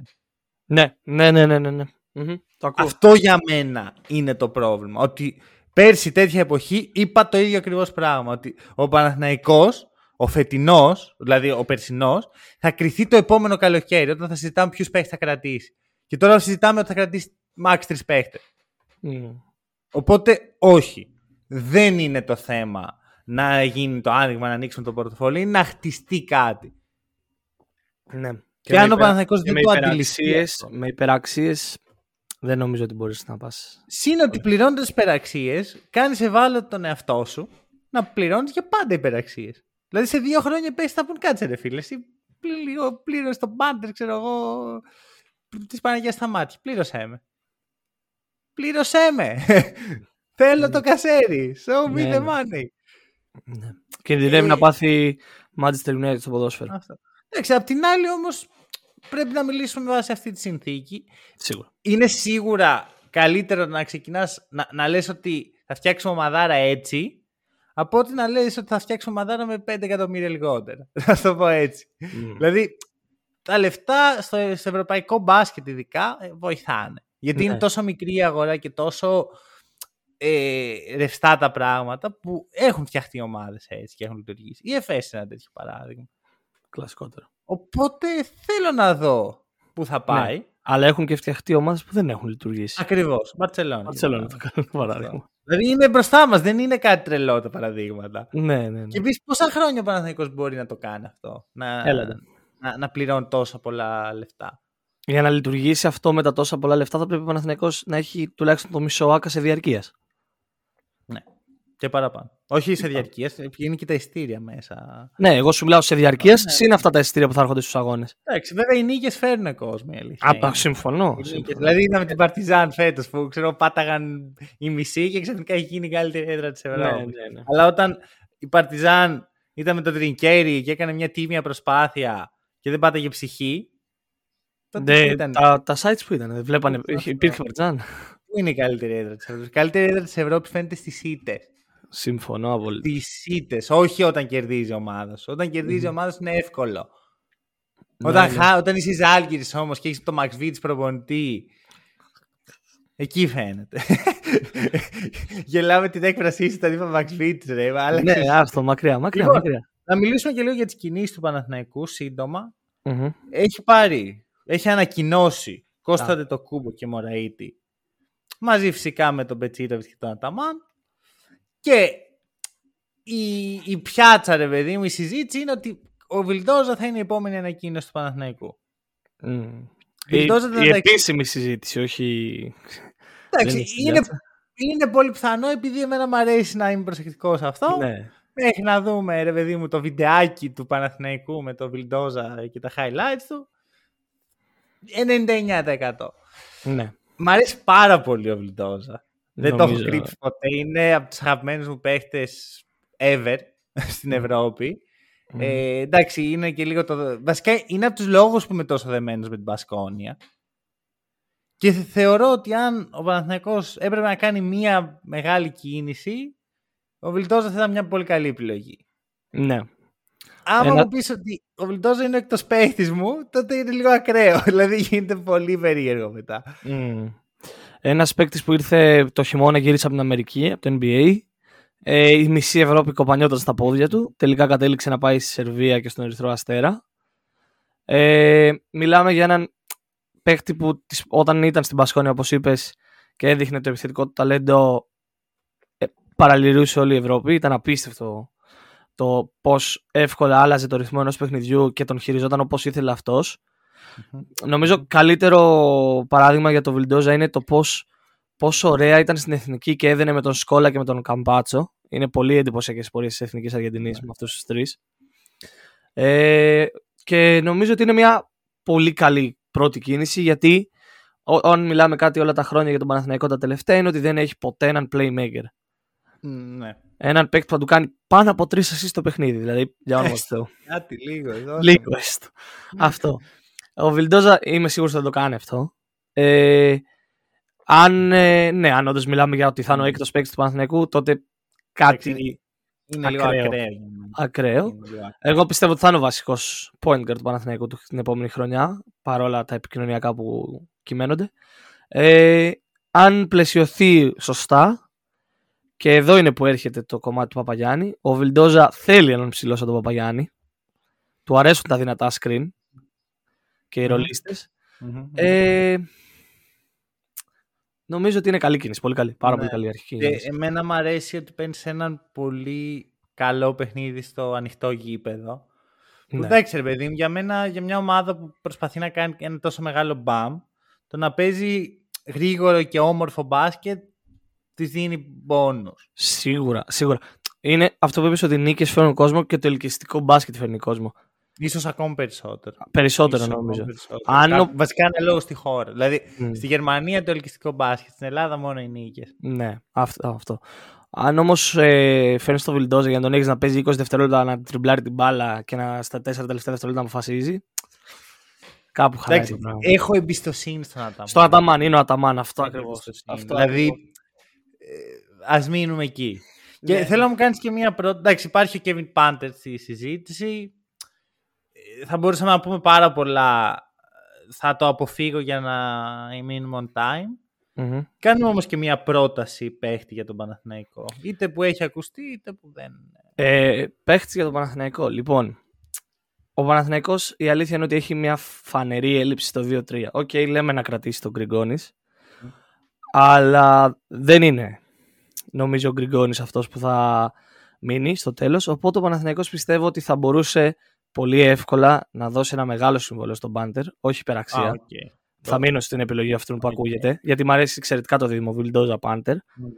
Ναι, ναι, ναι, ναι, ναι. ναι. το Αυτό για μένα είναι το πρόβλημα. Ότι πέρσι τέτοια εποχή είπα το ίδιο ακριβώς πράγμα. Ότι ο Παναθηναϊκός ο φετινός, δηλαδή ο περσινός, θα κρυθεί το επόμενο καλοκαίρι όταν θα συζητάμε ποιους παίχτες θα κρατήσει. Και τώρα συζητάμε ότι θα κρατήσει max τρεις παίχτες. Οπότε όχι. Δεν είναι το θέμα να γίνει το άνοιγμα, να ανοίξουμε το πορτοφόλι, είναι να χτιστεί κάτι. Ναι. Και, και αν ο Παναθηναϊκός δεν το αντιληφθεί. Με υπεραξίες δεν νομίζω ότι μπορείς να πας. Συν ότι πληρώνοντας υπεραξίες, κάνεις ευάλωτο τον εαυτό σου να πληρώνεις για πάντα υπεραξίες. Δηλαδή σε δύο χρόνια πέσει θα πούν κάτσε ρε φίλε. Εσύ λίγο πλήρω το μπάντερ, ξέρω εγώ, της Παναγίας στα μάτια. Πλήρωσέ με. Πλήρωσέ με. Θέλω το κασέρι. Show me Ναι, the ναι. money. Ναι. Κινδυνεύει Ε, να πάθει Manchester United στο ποδόσφαιρο. Αυτό. Εντάξει, απ' την άλλη όμως πρέπει να μιλήσουμε με βάση αυτή τη συνθήκη. Σίγουρα. Είναι σίγουρα καλύτερο να ξεκινάς να, να λες ότι θα φτιάξουμε ομαδάρα έτσι από ότι να λες ότι θα φτιάξουμε ομαδάρα με 5 εκατομμύρια λιγότερα. Θα το πω έτσι. Μμ. Δηλαδή, τα λεφτά στο, στο ευρωπαϊκό μπάσκετ ειδικά ε, βοηθάνε. Γιατί είναι Ναι. τόσο μικρή η αγορά και τόσο ε, ρευστά τα πράγματα που έχουν φτιαχτεί ομάδες έτσι και έχουν λειτουργήσει. Η ΕΦΕΣ είναι ένα τέτοιο παράδειγμα. Κλασικότερο. Οπότε θέλω να δω πού θα πάει. Αλλά έχουν και φτιαχτεί ομάδες που δεν έχουν λειτουργήσει. Ακριβώς. Μπαρτσελόνα. Barcelona το καλό παράδειγμα. Δηλαδή είναι μπροστά μας, δεν είναι κάτι τρελό τα παραδείγματα. Ναι, ναι, ναι. Και επίσης, πόσα χρόνια ο Παναθηναϊκός μπορεί να το κάνει αυτό, να, Έλατε. να, να πληρώνει τόσα πολλά λεφτά; Για να λειτουργήσει αυτό με τα τόσα πολλά λεφτά θα πρέπει ο Παναθηναϊκός να έχει τουλάχιστον το μισό άκα σε διαρκείας. Και παραπάνω. Όχι σε διαρκεία, είναι και τα ειστήρια μέσα. Ναι, εγώ σου μιλάω σε διαρκεία, Ναι. συν αυτά τα εισιτήρια που θα έρχονται στους αγώνες. Εντάξει, βέβαια οι νίκες φέρνουν κόσμο. η αλήθεια είναι. Α, συμφωνώ. Οι νίκες. συμφωνώ. Δηλαδή είδαμε την Παρτιζάν φέτος που ξέρω πάταγαν η μισή και ξαφνικά έχει γίνει η καλύτερη έδρα της Ευρώπης. Ναι, ναι, ναι. Αλλά όταν η Παρτιζάν ήταν με τον Τρινκέρι και έκανε μια τίμια προσπάθεια και δεν πάταγε ψυχή. Τότε Ναι, πού ήταν. τα, τα sites που ήταν, δεν βλέπανε. Αυτό, είχε- αυτό. Υπήρχε Παρτιζάν. Πού είναι η καλύτερη έδρα της Ευρώπης; Η καλύτερη έδρα της Ευρώπης φαίνεται στις ήττες. Συμφωνώ απολύτως. Στι ήττε, όχι όταν κερδίζει η ομάδα σου. Όταν κερδίζει η Μμμ. ομάδα σου είναι εύκολο. Ναι, Όταν, ναι. χα... όταν είσαι Ζάλγκη όμως και έχεις το Max Vich προπονητή. Εκεί φαίνεται. Γελάμε την έκφρασή σου, τα είπα Max Vich, ρε. μα άλλαξες. Ναι, άστο, μακριά, μακριά. Λοιπόν. μακριά. Να μιλήσουμε και λίγο για τις κινήσεις του Παναθηναϊκού σύντομα. Μμμ. Έχει πάρει, έχει ανακοινώσει Κώσταντε το Κούμπο και Μωραήτη. Μαζί φυσικά με τον Πετσίροβιτ και τον Αταμάν. Και η, η πιάτσα, ρε παιδί μου, η συζήτηση είναι ότι ο Βιλντόζα θα είναι η επόμενη ανακοίνωση του Παναθηναϊκού. Μμ. Η, Βιλντόζα δεν η θα- επίσημη συζήτηση, όχι. Εντάξει, δεν έχει είναι, πιάτσα. είναι πολύ πιθανό επειδή εμένα μου αρέσει να είμαι προσεκτικός σε αυτό. Ναι. Μέχρι να δούμε, ρε παιδί μου, το βιντεάκι του Παναθηναϊκού με το Βιλντόζα και τα highlights του. 99%. ναι. Μ' αρέσει πάρα πολύ ο Βιλντόζα. Δεν το έχω Νομίζω. κρύψει ποτέ. Είναι από τους αγαπημένους μου παίχτες ever στην Ευρώπη. Μμ. Ε, εντάξει, είναι και λίγο το. Βασικά είναι από τους λόγους που είμαι τόσο δεμένος με την Πασκόνια. Και θε- θεωρώ ότι αν ο Παναθηναϊκός έπρεπε να κάνει μία μεγάλη κίνηση, ο Βιλντόζα θα ήταν μια πολύ καλή επιλογή. Ναι. Άμα Ένα- μου πεις ότι ο Βιλντόζα είναι εκτός παίχτης μου, τότε είναι λίγο ακραίο. Δηλαδή γίνεται πολύ περίεργο μετά. Mm. Ένας παίκτης που ήρθε το χειμώνα γύρισε από την Αμερική, από το NBA. Ε, η μισή Ευρώπη κοπανιόταν στα πόδια του. Τελικά κατέληξε να πάει στη Σερβία και στον Ερυθρό Αστέρα. Ε, μιλάμε για έναν παίκτη που τις- όταν ήταν στην Πασκόνια, όπως είπες, και έδειχνε το επιθετικό του ταλέντο, ε, παραλυρούσε όλη η Ευρώπη. Ήταν απίστευτο το πώς εύκολα άλλαζε το ρυθμό ενός παιχνιδιού και τον χειριζόταν όπως ήθελε αυτός. Νομίζω καλύτερο παράδειγμα για το Βιλντόζα είναι το πώς, πόσο ωραία ήταν στην εθνική και έδαινε με τον Σκόλα και με τον Καμπάτσο. Είναι πολύ εντυπωσιακές οι πορείες της Εθνικής Αργεντινής με αυτούς τους τρεις. Ε, και νομίζω ότι είναι μια πολύ καλή πρώτη κίνηση γιατί ό- όταν μιλάμε κάτι όλα τα χρόνια για τον Παναθηναϊκό τα τελευταία είναι ότι δεν έχει ποτέ έναν playmaker. Μ, Ναι. Έναν παίκτη που θα του κάνει πάνω από τρεις assists στο παιχνίδι. Δηλαδή, για όνομα του Θεού. Κάτι λίγο εδώ. Λίγο έστω. αυτό. Ο Βιλντόζα είμαι σίγουρος ότι θα το κάνει αυτό. Ε, αν, ε, ναι, αν όντως μιλάμε για ότι θα είναι ο έκτος παίκτης του Παναθηναϊκού, τότε κάτι Εντάξει, Είναι λίγο Ακραίο. ακραίο. για μένα. ακραίο. Είναι λίγο ακραίο. Εγώ πιστεύω ότι θα είναι ο βασικός point guard του Παναθηναϊκού του- την επόμενη χρονιά, παρόλα τα επικοινωνιακά που κυμαίνονται. Ε, αν πλαισιωθεί σωστά, και εδώ είναι που έρχεται το κομμάτι του Παπαγιάννη, ο Βιλντόζα θέλει έναν ψηλό σαν τον Παπαγιάννη. Του αρέσουν τα δυνατά screen και οι Μμμ. ρολίστες. Μμμ. Ε, νομίζω ότι είναι καλή κίνηση. Πολύ καλή. Πάρα Ναι. πολύ καλή αρχική Και κίνηση. εμένα μου αρέσει ότι παίρνεις έναν πολύ καλό παιχνίδι στο ανοιχτό γήπεδο. Που Ναι. Εντάξει, ρε παιδί μου, για μένα, για μια ομάδα που προσπαθεί να κάνει ένα τόσο μεγάλο μπαμ, το να παίζει γρήγορο και όμορφο μπάσκετ της δίνει πόνους. Σίγουρα, σίγουρα. Είναι αυτό που είπες ότι οι νίκες φέρνουν κόσμο και το ελκυστικό μπάσκετ φέρνει κόσμο. Ίσως ακόμη περισσότερο. Περισσότερο Ίσως νομίζω. ακόμη περισσότερο. Αν ο- Κα- Βασικά είναι λόγος στη χώρα. Δηλαδή, Μμ. στη Γερμανία το ελκυστικό μπάσκετ, στην Ελλάδα μόνο οι νίκες. Ναι, αυτό. αυτό. Αν όμως ε, φέρνεις το Βιλντόζα για να τον έχεις να παίζει 20 δευτερόλεπτα να τριμπλάρει την μπάλα και να στα 4 τελευταία δευτερόλεπτα να αποφασίζει. Κάπου χαλάει Εντάξει, το πράγμα. έχω εμπιστοσύνη στον Αταμάν. Στον Αταμάν, είναι ο Αταμάν, αυτό Έχω ακριβώ. εμπιστοσύνη. Δηλαδή, ε, ας μείνουμε εκεί. Και Ναι. θέλω να μου κάνεις και μία πρώτη... Εντάξει, υπάρχει ο Kevin Πάντερ στη συζήτηση. Ε, Θα μπορούσαμε να πούμε πάρα πολλά. Θα το αποφύγω για να μείνουμε on time. Κάνουμε όμως και μία πρόταση παίχτη για τον Παναθηναϊκό. Είτε που έχει ακουστεί, είτε που δεν. Ε, Παίχτης για τον Παναθηναϊκό. Λοιπόν, ο Παναθηναϊκός η αλήθεια είναι ότι έχει μια φανερή έλλειψη στο 2-3. Οκ, λέμε να κρατήσει τον Γκριγκόνης. Αλλά δεν είναι νομίζω ο Γκριγκόνης αυτός που θα μείνει στο τέλος. Οπότε ο Παναθηναϊκός πιστεύω ότι θα μπορούσε πολύ εύκολα να δώσει ένα μεγάλο συμβόλαιο στον Πάντερ, όχι υπεραξία. Α, οκ. Θα μείνω στην επιλογή αυτού που Οκ. ακούγεται, γιατί μου αρέσει εξαιρετικά το δίδυμο Βιλντόζα Πάντερ. Μμμ.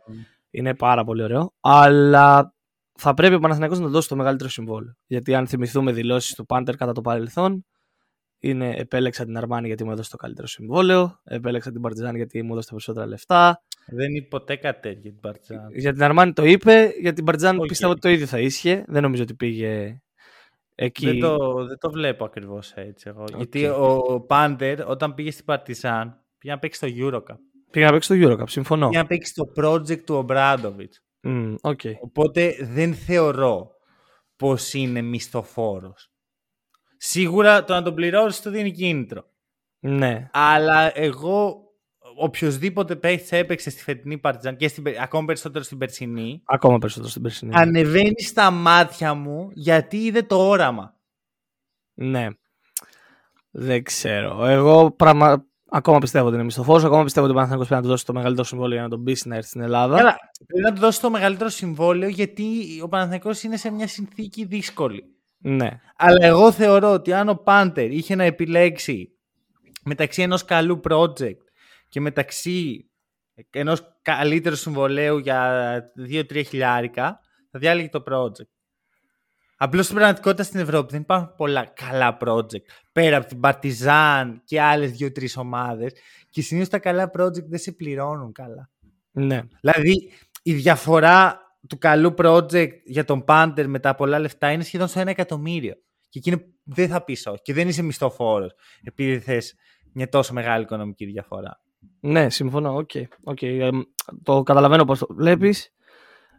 Είναι πάρα πολύ ωραίο. Αλλά θα πρέπει ο Παναθηναϊκός να του δώσει το μεγαλύτερο συμβόλαιο. Γιατί αν θυμηθούμε δηλώσεις του Πάντερ κατά το παρελθόν, είναι επέλεξα την Αρμάνη γιατί μου έδωσε το καλύτερο συμβόλαιο, επέλεξα την Παρτιζάν γιατί μου έδωσε τα περισσότερα λεφτά. Δεν είπε ποτέ κάτι τέτοιο για την Παρτιζάν. Για την Αρμάνη το είπε, για την Παρτιζάν Οκ. πιστεύω ότι το ίδιο θα ίσχυε. Δεν νομίζω ότι πήγε εκεί. Δεν το, δεν το βλέπω ακριβώς έτσι εγώ. Οκ. Γιατί ο Πάντερ όταν πήγε στην Παρτιζάν πήγε να παίξει στο Eurocup. Πήγε να παίξει το Eurocup, συμφωνώ. Πήγε να παίξει το project του Ομπράντοβιτς. Μμ, οκ. Οπότε δεν θεωρώ πως είναι μισθοφόρος. Σίγουρα το να τον πληρώσεις του δίνει κίνητρο. Ναι. Αλλά εγώ οποιοσδήποτε παίχτης έπαιξε στη φετινή Παρτιζάν και στην, πε- ακόμα περισσότερο στην περσινή, Ακόμα περισσότερο στην περσινή. ανεβαίνει στα μάτια μου γιατί είδε το όραμα. Ναι. Δεν ξέρω. Εγώ πραγμα... ακόμα πιστεύω ότι είναι μισθοφόρος. Ακόμα πιστεύω ότι ο Παναθηναϊκός πρέπει να του δώσει το μεγαλύτερο συμβόλαιο για να τον πείσει να έρθει στην Ελλάδα. Καλά, πρέπει να του δώσει το μεγαλύτερο συμβόλαιο γιατί ο Παναθηναϊκός είναι σε μια συνθήκη δύσκολη. Ναι. Αλλά εγώ θεωρώ ότι αν ο Πάντερ είχε να επιλέξει μεταξύ ενός καλού project και μεταξύ ενός καλύτερου συμβολέου για 2-3 χιλιάρικα, θα διάλεγε το project. Απλώς στην πραγματικότητα στην Ευρώπη δεν υπάρχουν πολλά καλά project. Πέρα από την Παρτιζάν και άλλες 2-3 ομάδες και συνήθως τα καλά project δεν σε πληρώνουν καλά. Ναι. Δηλαδή η διαφορά του καλού project για τον Πάντερ με τα πολλά λεφτά είναι σχεδόν στο ένα εκατομμύριο. Και εκείνο δεν θα πεις όχι. Και δεν είσαι μισθοφόρος επειδή θες μια τόσο μεγάλη οικονομική διαφορά. Ναι, συμφωνώ. OK. OK. Ε, το καταλαβαίνω πώς το βλέπεις.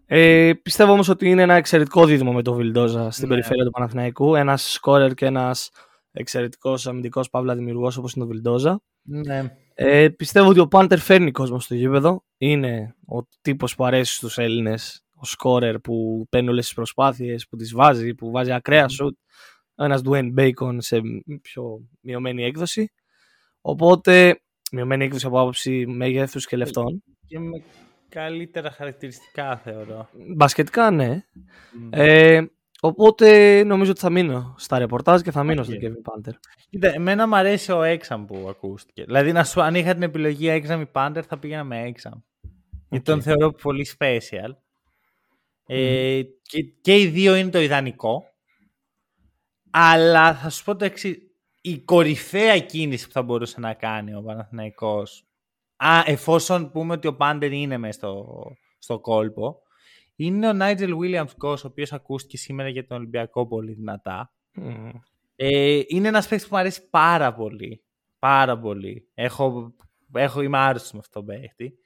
Ε, πιστεύω όμως ότι είναι ένα εξαιρετικό δίδυμο με τον Βιλντόζα στην Ναι. περιφέρεια του Παναθηναϊκού. Ένας σκόρερ και ένας εξαιρετικός αμυντικός παύλα δημιουργός όπως είναι ο Βιλντόζα. Ναι. Ε, πιστεύω ότι ο Πάντερ φέρνει κόσμο στο γήπεδο. Είναι ο τύπος που αρέσει στους Έλληνες. Ο σκόρερ που παίρνει όλες τις προσπάθειες, που τις βάζει, που βάζει ακραία σουτ. Ένας Dwayne Bacon σε πιο μειωμένη έκδοση. Οπότε, μειωμένη έκδοση από άποψη μέγεθου και λεφτών. Και με καλύτερα χαρακτηριστικά θεωρώ. Μπασκετικά, ναι. Μμ. Ε, οπότε νομίζω ότι θα μείνω στα ρεπορτάζ και θα μείνω Οκ. στον Kevin Πάντερ. Κοίτα, εμένα μου αρέσει ο Έξαμ που ακούστηκε. Δηλαδή, να σου, αν είχα την επιλογή Έξαμ ή Πάντερ, θα πήγαινα με Έξαμ. Γιατί τον θεωρώ πολύ special. Ε, και, και οι δύο είναι το ιδανικό. Αλλά θα σου πω το εξής. Η κορυφαία κίνηση που θα μπορούσε να κάνει ο Παναθηναϊκός α, εφόσον πούμε ότι ο Πάντερ είναι μέσα στο, στο κόλπο είναι ο Νάιτζελ Williams Goss, ο οποίος ακούστηκε σήμερα για τον Ολυμπιακό πολύ δυνατά. Μμ. Ε, είναι ένας παίκτης που μου αρέσει πάρα πολύ. Πάρα πολύ. Έχω, έχω, είμαι άρρωστος με αυτόν τον παίκτη.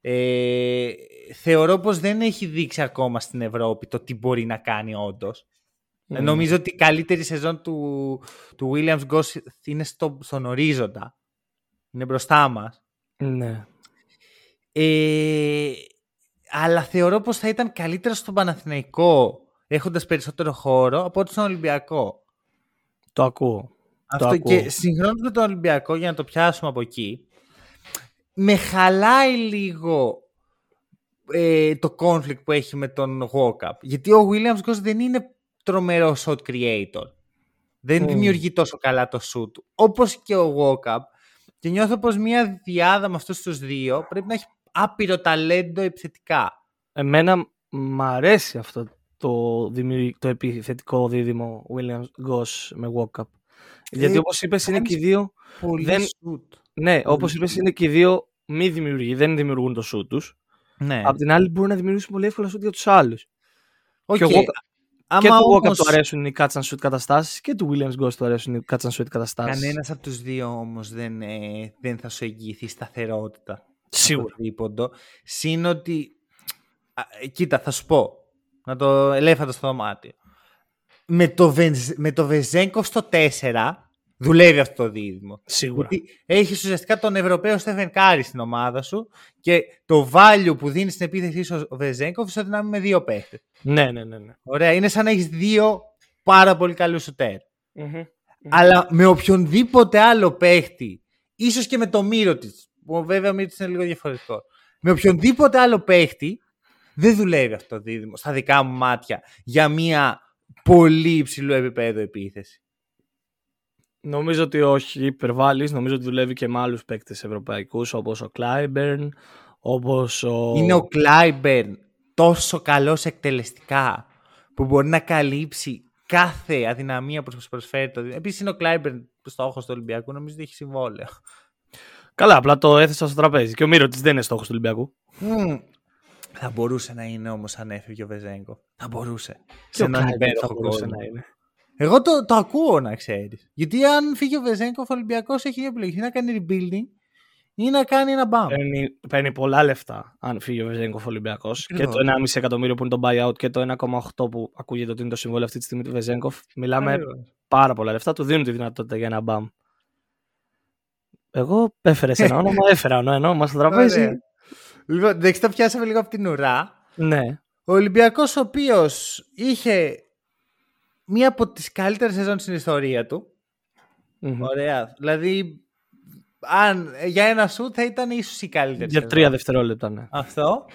Ε, θεωρώ πως δεν έχει δείξει ακόμα στην Ευρώπη το τι μπορεί να κάνει όντως. Μμ. Νομίζω ότι η καλύτερη σεζόν του, του Williams Goss είναι στο, στον ορίζοντα. Είναι μπροστά μας. Ναι. Ε, αλλά θεωρώ πως θα ήταν καλύτερο στον Παναθηναϊκό έχοντας περισσότερο χώρο από ότι στον Ολυμπιακό. Το ακούω. Αυτό ακούω. και συγχρόνως με τον Ολυμπιακό, για να το πιάσουμε από εκεί, με χαλάει λίγο ε, το conflict που έχει με τον Walkup. Γιατί ο Williams Goss δεν είναι τρομερό shot creator. Δεν Μμμ. δημιουργεί τόσο καλά το shoot του. Όπως και ο Walkup. Και νιώθω πως μια διάδα με αυτούς τους δύο πρέπει να έχει άπειρο ταλέντο επιθετικά. Εμένα μ' αρέσει αυτό το, δημιουργ- το επιθετικό δίδυμο Williams Goss με Walkup. Γιατί Ε, όπως είπες είναι και οι κάνεις δύο, Πολύ δεν- shoot. ναι, όπως πολύ είπες είναι και οι δύο μη δημιουργοί, δεν δημιουργούν το shoot τους. Ναι. Απ' την άλλη μπορούν να δημιουργήσουν πολύ εύκολα shoot για τους άλλους. Οκ. και ο Walker- Άμα και του Walkup όμως του αρέσουν οι catch and shoot καταστάσεις και του Williams Goss του αρέσουν οι catch and shoot καταστάσεις. Κανένας από τους δύο όμως δεν, ε, δεν θα σου εγγυηθεί σταθερότητα. Σίγουρα. στο τρίποντο. Συν ότι. Α, ε, κοίτα, θα σου πω. Να το ελέφαντα στο δωμάτιο. Με το, Βενζ- με το Βεζένκοφ στο 4 δουλεύει αυτό το δίδυμο. Σίγουρα. Γιατί έχεις ουσιαστικά τον Ευρωπαίο Στέφεν Κάρι στην ομάδα σου και το value που δίνει στην επίθεσή σου ο Βεζέγκοφ ισοδυνάμει με δύο παίχτες. Ναι, ναι, ναι. ναι. Ωραία, είναι σαν να έχεις δύο πάρα πολύ καλούς σουτέρ. Μμμ. Αλλά με οποιονδήποτε άλλο παίχτη, ίσως και με το Μύρο της, που βέβαια ο Μύρος είναι λίγο διαφορετικό. Με οποιονδήποτε άλλο παίχτη, δεν δουλεύει αυτό το δίδυμο στα δικά μου μάτια για μια πολύ υψηλού επίπεδο επίθεση. Νομίζω ότι όχι, υπερβάλλεις. Νομίζω ότι δουλεύει και με άλλους παίκτες ευρωπαϊκούς όπως ο Κλάιμπερν, όπως ο. Είναι ο Κλάιμπερν τόσο καλός εκτελεστικά που μπορεί να καλύψει κάθε αδυναμία που σου προσφέρει το δίδυμο. Επίσης είναι ο Κλάιμπερν στόχος του Ολυμπιακού, νομίζω ότι έχει συμβόλαιο. Καλά, απλά το έθεσα στο τραπέζι. Και ο Μίροτιτς δεν είναι στόχος του Ολυμπιακού. Μμμ. Θα μπορούσε να είναι όμως αν έφυγε ο Βεζένκοφ. Θα μπορούσε. Και Σε ο έναν Κλάιμπερν θα υπέροχο μπορούσε κόσμο. να είναι. Εγώ το, το ακούω να ξέρεις. Γιατί αν φύγει ο Βεζέγκο, ο Ολυμπιακός έχει δύο επιλογέ. Ή να κάνει rebuilding ή να κάνει ένα μπαμ. Παίρνει, παίρνει πολλά λεφτά αν φύγει ο Βεζέγκοφ Ολυμπιακός. Και Ακριβώς. το 1,5 εκατομμύριο που είναι το buyout και το 1,8 που ακούγεται ότι είναι το συμβόλαιο αυτή τη στιγμή του Βεζέγκοφ. Μιλάμε Ακριβώς. πάρα πολλά λεφτά. Του δίνουν τη δυνατότητα για ένα μπαμ. Εγώ έφερε ένα όνομα, έφερα ένα όνομα στο τραπέζι. Ωραία. Λοιπόν, εντάξει, το πιάσαμε λίγο από την ουρά. Ναι. Ο Ολυμπιακός, ο οποίος είχε μία από τις καλύτερες σεζόν στην ιστορία του. Μμμ. Ωραία. Δηλαδή, αν για ένα σου θα ήταν ίσως η καλύτερη. Για σεζόν. τρία δευτερόλεπτα, ναι. Αυτό.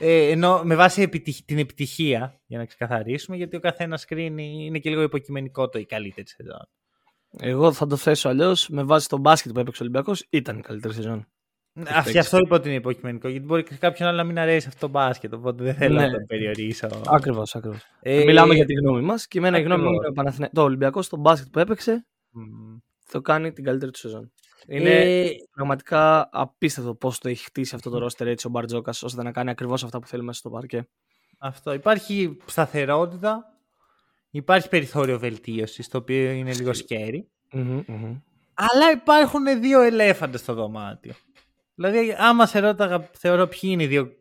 Ε, ενώ με βάση επιτυχ- την επιτυχία, για να ξεκαθαρίσουμε, γιατί ο καθένας κρίνει, είναι και λίγο υποκειμενικό το η καλύτερη σεζόν. Εγώ θα το θέσω αλλιώς. Με βάση το μπάσκετ που έπαιξε ο Ολυμπιακός, ήταν η καλύτερη σεζόν. Αυτή παίξει. αυτό είπα ότι είναι υποκειμενικό, γιατί μπορεί και κάποιον άλλο να μην αρέσει αυτό το μπάσκετ, οπότε δεν θέλω Ναι. να τον περιορίσω. Ακριβώς, ακριβώς. Ε, Μιλάμε για τη γνώμη μας και εμένα η γνώμη μου ακριβώς. είναι ο Παναθηνα... το Ολυμπιακός στο μπάσκετ που έπαιξε μ, το κάνει την καλύτερη του σεζόν. Είναι ε, πραγματικά απίστευτο πώς το έχει χτίσει αυτό το ρόστερ έτσι ο Μπαρτζόκας ώστε να κάνει ακριβώς αυτά που θέλει μέσα στο παρκέ. αυτό. Υπάρχει σταθερότητα, υπάρχει περιθώριο βελτίωσης, το οποίο είναι λίγο σκέρι. Μμμ, μμμ. Αλλά υπάρχουν δύο ελέφαντες στο δωμάτιο. Δηλαδή, άμα σε ρώταγα, θεωρώ ποιοι είναι οι δύο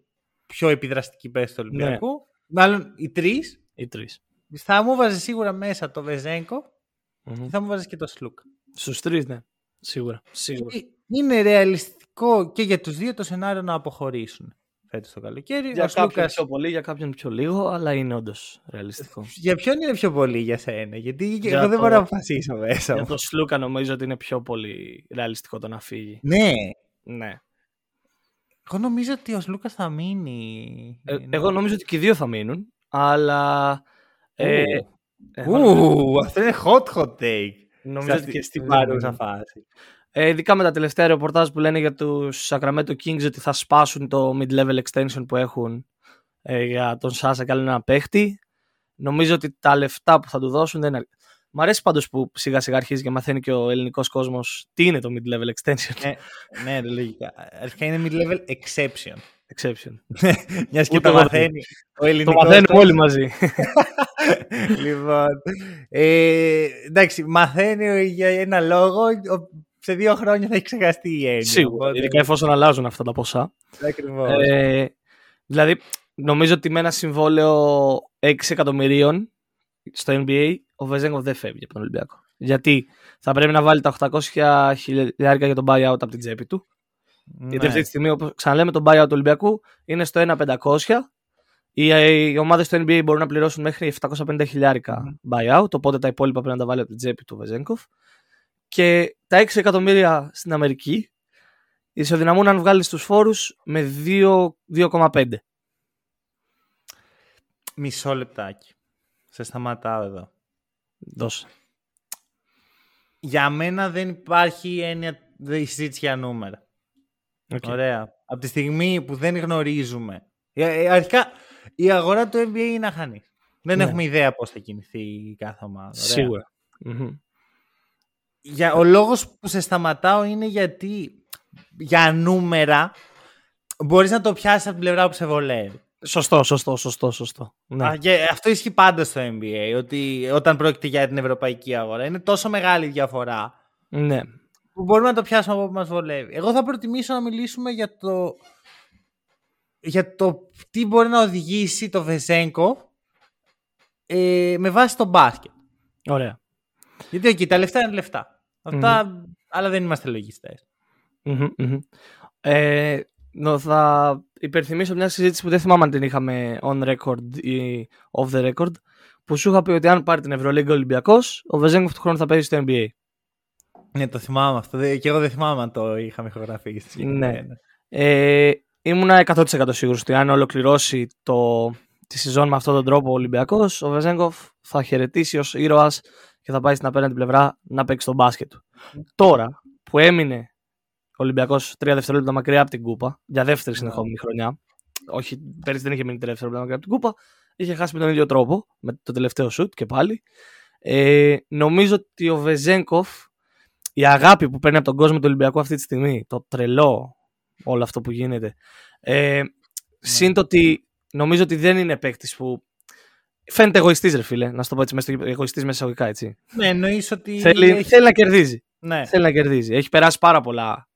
πιο επιδραστικοί παίκτες του Ολυμπιακού. Μάλλον οι τρεις. Οι τρεις. Θα μου βάζει σίγουρα μέσα το Βεζέγκο και θα μου βάζει και το Σλούκα. Στους τρεις, ναι. Σίγουρα. Σίγουρα. Ε, Είναι ρεαλιστικό και για τους δύο το σενάριο να αποχωρήσουν φέτος το καλοκαίρι. Για Ο κάποιον Σλούκας- πιο πολύ, για κάποιον πιο λίγο, αλλά είναι όντως ρεαλιστικό. Για ποιον είναι πιο πολύ για σένα, γιατί Για εγώ δεν το- μπορώ να αποφασίσω μέσα Για μου. το Σλούκα νομίζω ότι είναι πιο πολύ ρεαλιστικό το να φύγει. Ναι, Ναι. Εγώ νομίζω ότι ο Σλούκας θα μείνει. Ε, εγώ νομίζω ότι και οι δύο θα μείνουν, αλλά. Ε, Ου. εγώ Ου, αυτό είναι hot hot take. νομίζω Στην, ότι στην ναι, παρούσα ναι. φάση. Ε, ειδικά με τα τελευταία ρεπορτάζ που λένε για τους Sacramento Kings ότι θα σπάσουν το mid-level extension που έχουν ε, για τον Σάσα και άλλο ένα παίχτη. Νομίζω ότι τα λεφτά που θα του δώσουν δεν είναι. Μ' αρέσει πάντως που σιγά σιγά αρχίζει και μαθαίνει και ο ελληνικός κόσμος τι είναι το mid-level extension. Ε, ναι, ρε, λογικά. Αρχικά είναι mid-level exception. Exception. Μιας και Ούτε το εγώ μαθαίνει ο Το ελληνικός μαθαίνουμε κόσμος. όλοι μαζί. λοιπόν, ε, εντάξει, μαθαίνει για ένα λόγο. ο- Σε δύο χρόνια θα έχει ξεχαστεί η έννοια. Σίγουρα. οπότε- Ειδικά εφόσον αλλάζουν αυτά τα ποσά. Ακριβώς. Ε, δηλαδή, νομίζω ότι με ένα συμβόλαιο 6 εκατομμυρίων στο NBA, ο Βεζέγκοφ δεν φεύγει από τον Ολυμπιακό. Γιατί θα πρέπει να βάλει τα 800 χιλιάρικα για τον buyout από την τσέπη του. Γιατί Ναι. αυτή τη στιγμή, όπως ξαναλέμε, το buyout του Ολυμπιακού είναι στο 1.500. Οι, οι ομάδες του NBA μπορούν να πληρώσουν μέχρι 750 χιλιάρικα buyout, οπότε τα υπόλοιπα πρέπει να τα βάλει από την τσέπη του Βεζέγκοφ. Και τα 6 εκατομμύρια στην Αμερική ισοδυναμούν αν βγάλεις τους φόρους με 2 2,5. Μισό λεπτάκι. Σε σταματάω εδώ. Δώσε. Για μένα δεν υπάρχει έννοια δεν συζήτηση για νούμερα. Okay. Ωραία. Από τη στιγμή που δεν γνωρίζουμε. Ε, ε, αρχικά, η αγορά του NBA είναι αχανή. Δεν Ναι. έχουμε ιδέα πώς θα κινηθεί η κάθε ομάδα. Ωραία. Σίγουρα. Μμμ. Για, ο λόγος που σε σταματάω είναι γιατί για νούμερα μπορείς να το πιάσεις από την πλευρά που σε βολεύει. Σωστό, σωστό, σωστό, σωστό. Ναι. Α, και αυτό ισχύει πάντα στο NBA, ότι όταν πρόκειται για την ευρωπαϊκή αγορά. Είναι τόσο μεγάλη η διαφορά ναι. που μπορούμε να το πιάσουμε από όπου μας βολεύει. Εγώ θα προτιμήσω να μιλήσουμε για το, για το τι μπορεί να οδηγήσει το Βεζέγκο ε, με βάση το μπάσκετ. Ωραία. Γιατί εκεί τα λεφτά είναι λεφτά. Αυτά, αλλά δεν είμαστε λογιστές. Μμμ, μμμ. Ε, νο, θα υπερθυμίσω μια συζήτηση που δεν θυμάμαι αν την είχαμε on record ή off the record που σου είχα πει ότι αν πάρει την Ευρωλίγκα Ολυμπιακός ο Βεζέγκοφ του χρόνου θα παίζει στο NBA. Ναι, το θυμάμαι αυτό. Δε- Και εγώ δεν θυμάμαι αν το είχαμε ηχογραφήσει. Ναι. Ε, ήμουνα 100% σίγουρος ότι αν ολοκληρώσει το, τη σεζόν με αυτόν τον τρόπο ο Ολυμπιακός ο Βεζέγκοφ θα χαιρετήσει ως ήρωας και θα πάει στην απέναντι πλευρά να παίξει τον μπάσκετ του. Τώρα που έμεινε ο Ολυμπιακός τρία δευτερόλεπτα μακριά από την κούπα για δεύτερη συνεχόμενη χρονιά όχι, πέρυσι δεν είχε μείνει τρία δευτερόλεπτα μακριά από την κούπα είχε χάσει με τον ίδιο τρόπο με το τελευταίο σουτ και πάλι ε, νομίζω ότι ο Βεζέγκοφ η αγάπη που παίρνει από τον κόσμο του Ολυμπιακού αυτή τη στιγμή, το τρελό, όλο αυτό που γίνεται. Ε, Συν το ότι νομίζω ότι δεν είναι παίκτης που. Φαίνεται εγωιστής, ρε φίλε, να σου το πω έτσι, μέσα στο- εγωιστής μέσα εισαγωγικά, έτσι. Ναι, εννοείς ότι. Θέλει, έχει- θέλει να κερδίζει. Ναι. Θέλει να κερδίζει. Έχει περάσει πάρα πολλά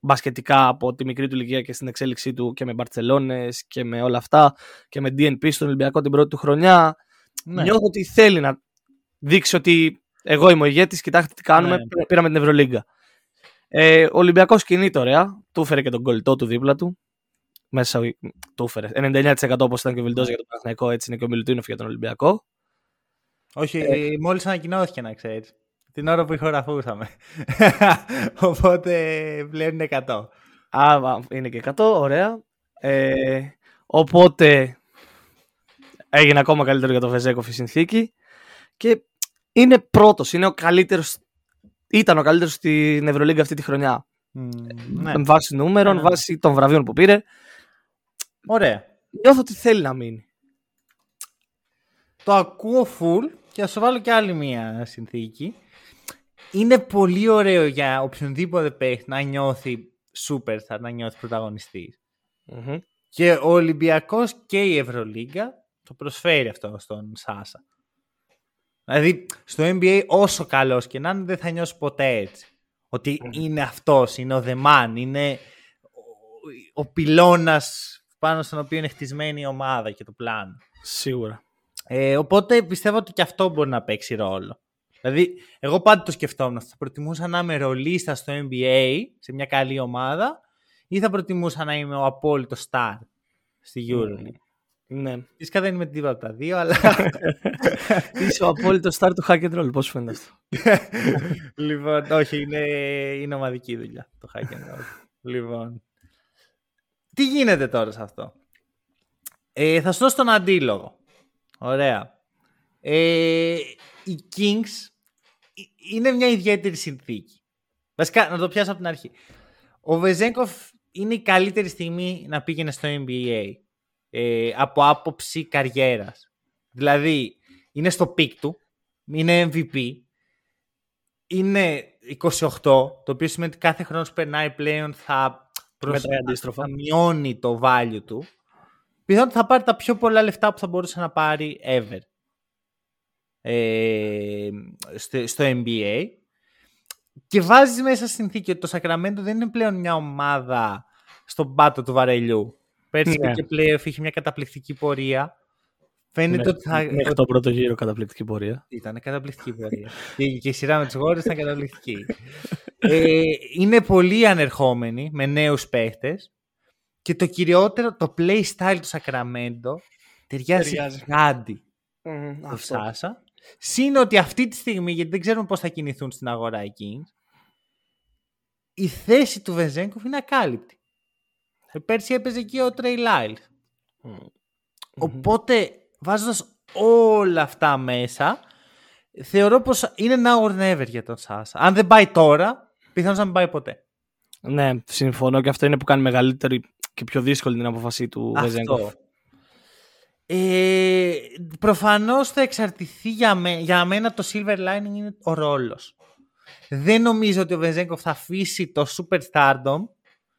μπασκετικά από τη μικρή του ηλικία και στην εξέλιξή του και με Μπαρτσελόνε και με όλα αυτά και με DNP στον Ολυμπιακό την πρώτη του χρονιά. ναι. Νιώθω ότι θέλει να δείξει ότι εγώ είμαι ο ηγέτης, κοιτάξτε τι κάνουμε, Ναι. πήραμε την Ευρωλίγκα. Ε, ο Ολυμπιακός κινείται ωραία, του έφερε και τον κολλητό του δίπλα του. Μέσα, του έφερε. 99% όπως ήταν και ο Βιλντόζα για τον Παναθηναϊκό, έτσι είναι και ο Μιλουτίνοφ για τον Ολυμπιακό. Όχι, ε... μόλις ανακοινώθηκε να ξέρεις. Την ώρα που ηχογραφούσαμε. Οπότε πλέον είναι 100. Α, α, είναι και 100, ωραία. Ε, οπότε έγινε ακόμα καλύτερο για τον Βεζέκοφ η συνθήκη. Και είναι πρώτος, είναι ο καλύτερος. Ήταν ο καλύτερος στην Ευρωλίγκα αυτή τη χρονιά. Μμ, ναι. Βάσει νούμερων, Ναι, ναι. βάσει των βραβείων που πήρε. Ωραία. Νιώθω ότι θέλει να μείνει. Το ακούω full και θα σου βάλω και άλλη μία συνθήκη. Είναι πολύ ωραίο για οποιονδήποτε παίχτη να νιώθει superstar, να νιώθει πρωταγωνιστής. Και ο Ολυμπιακός και η Ευρωλίγκα το προσφέρει αυτό στον Σάσα. Δηλαδή, στο NBA όσο καλός και να είναι δεν θα νιώσει ποτέ έτσι. Ότι Μμμ. είναι αυτός, είναι ο The Man, είναι ο, ο πυλώνας πάνω στον οποίο είναι χτισμένη η ομάδα και το πλάνο. Σίγουρα. Ε, οπότε πιστεύω ότι και αυτό μπορεί να παίξει ρόλο. Δηλαδή, εγώ πάντα το σκεφτόμουν. Θα προτιμούσα να είμαι ρολίστα στο NBA, σε μια καλή ομάδα, ή θα προτιμούσα να είμαι ο απόλυτο star στη EuroLeague. Ναι. Φυσικά δεν είμαι τίποτα από τα δύο, αλλά. Είσαι ο απόλυτος star του hack and roll. Πώς φαίνεται αυτό; λοιπόν, όχι, είναι, είναι ομαδική δουλειά το hack and roll. λοιπόν. Τι γίνεται τώρα σε αυτό; Ε, θα σου δώσω τον αντίλογο. Ωραία. Ε, οι Kings ε- είναι μια ιδιαίτερη συνθήκη. Βασικά, να το πιάσω από την αρχή. Ο Βεζέγκοφ είναι η καλύτερη στιγμή να πήγαινε στο NBA ε, από άποψη καριέρας. Δηλαδή, είναι στο peak του, είναι MVP, είναι 28, το οποίο σημαίνει ότι κάθε χρόνο που περνάει πλέον θα, προσ... Μετράει αντίστροφα. θα μειώνει το value του. Πιθανόν θα πάρει τα πιο πολλά λεφτά που θα μπορούσε να πάρει ever ε, στο, στο NBA και βάζεις μέσα στη συνθήκη ότι το Σακραμέντο δεν είναι πλέον μια ομάδα στον πάτο του βαρελιού. Πέρσι Ναι. και playoff είχε μια καταπληκτική πορεία. Φαίνεται ότι θα, Μέχρι το πρώτο γύρο καταπληκτική πορεία. ήταν καταπληκτική πορεία. και, και η σειρά με τους Warriors ήταν καταπληκτική. ε, είναι πολύ ανερχόμενοι με νέους παίχτες και το κυριότερο, το play style του Sacramento ταιριάζει Ταιριάζει. γάντι Μμμ, το αυτό. Σάσα. Συν ότι αυτή τη στιγμή, γιατί δεν ξέρουμε πώς θα κινηθούν στην αγορά οι Kings, η θέση του Βεζέγκοφ είναι ακάλυπτη. Ε, Πέρσι έπαιζε εκεί ο Τρέι Λάιλς. Μμμ. Οπότε, βάζοντας όλα αυτά μέσα, θεωρώ πως είναι now or never για τον Σάσα. Αν δεν πάει τώρα, πιθανώς να μην πάει ποτέ. Ναι, συμφωνώ και αυτό είναι που κάνει μεγαλύτερη και πιο δύσκολη την απόφαση του Βεζέγκοφ. Αυτό. Ε, προφανώς θα εξαρτηθεί για, με, για μένα το silver lining είναι ο ρόλος. Δεν νομίζω ότι ο Βεζέγκοφ θα αφήσει το superstardom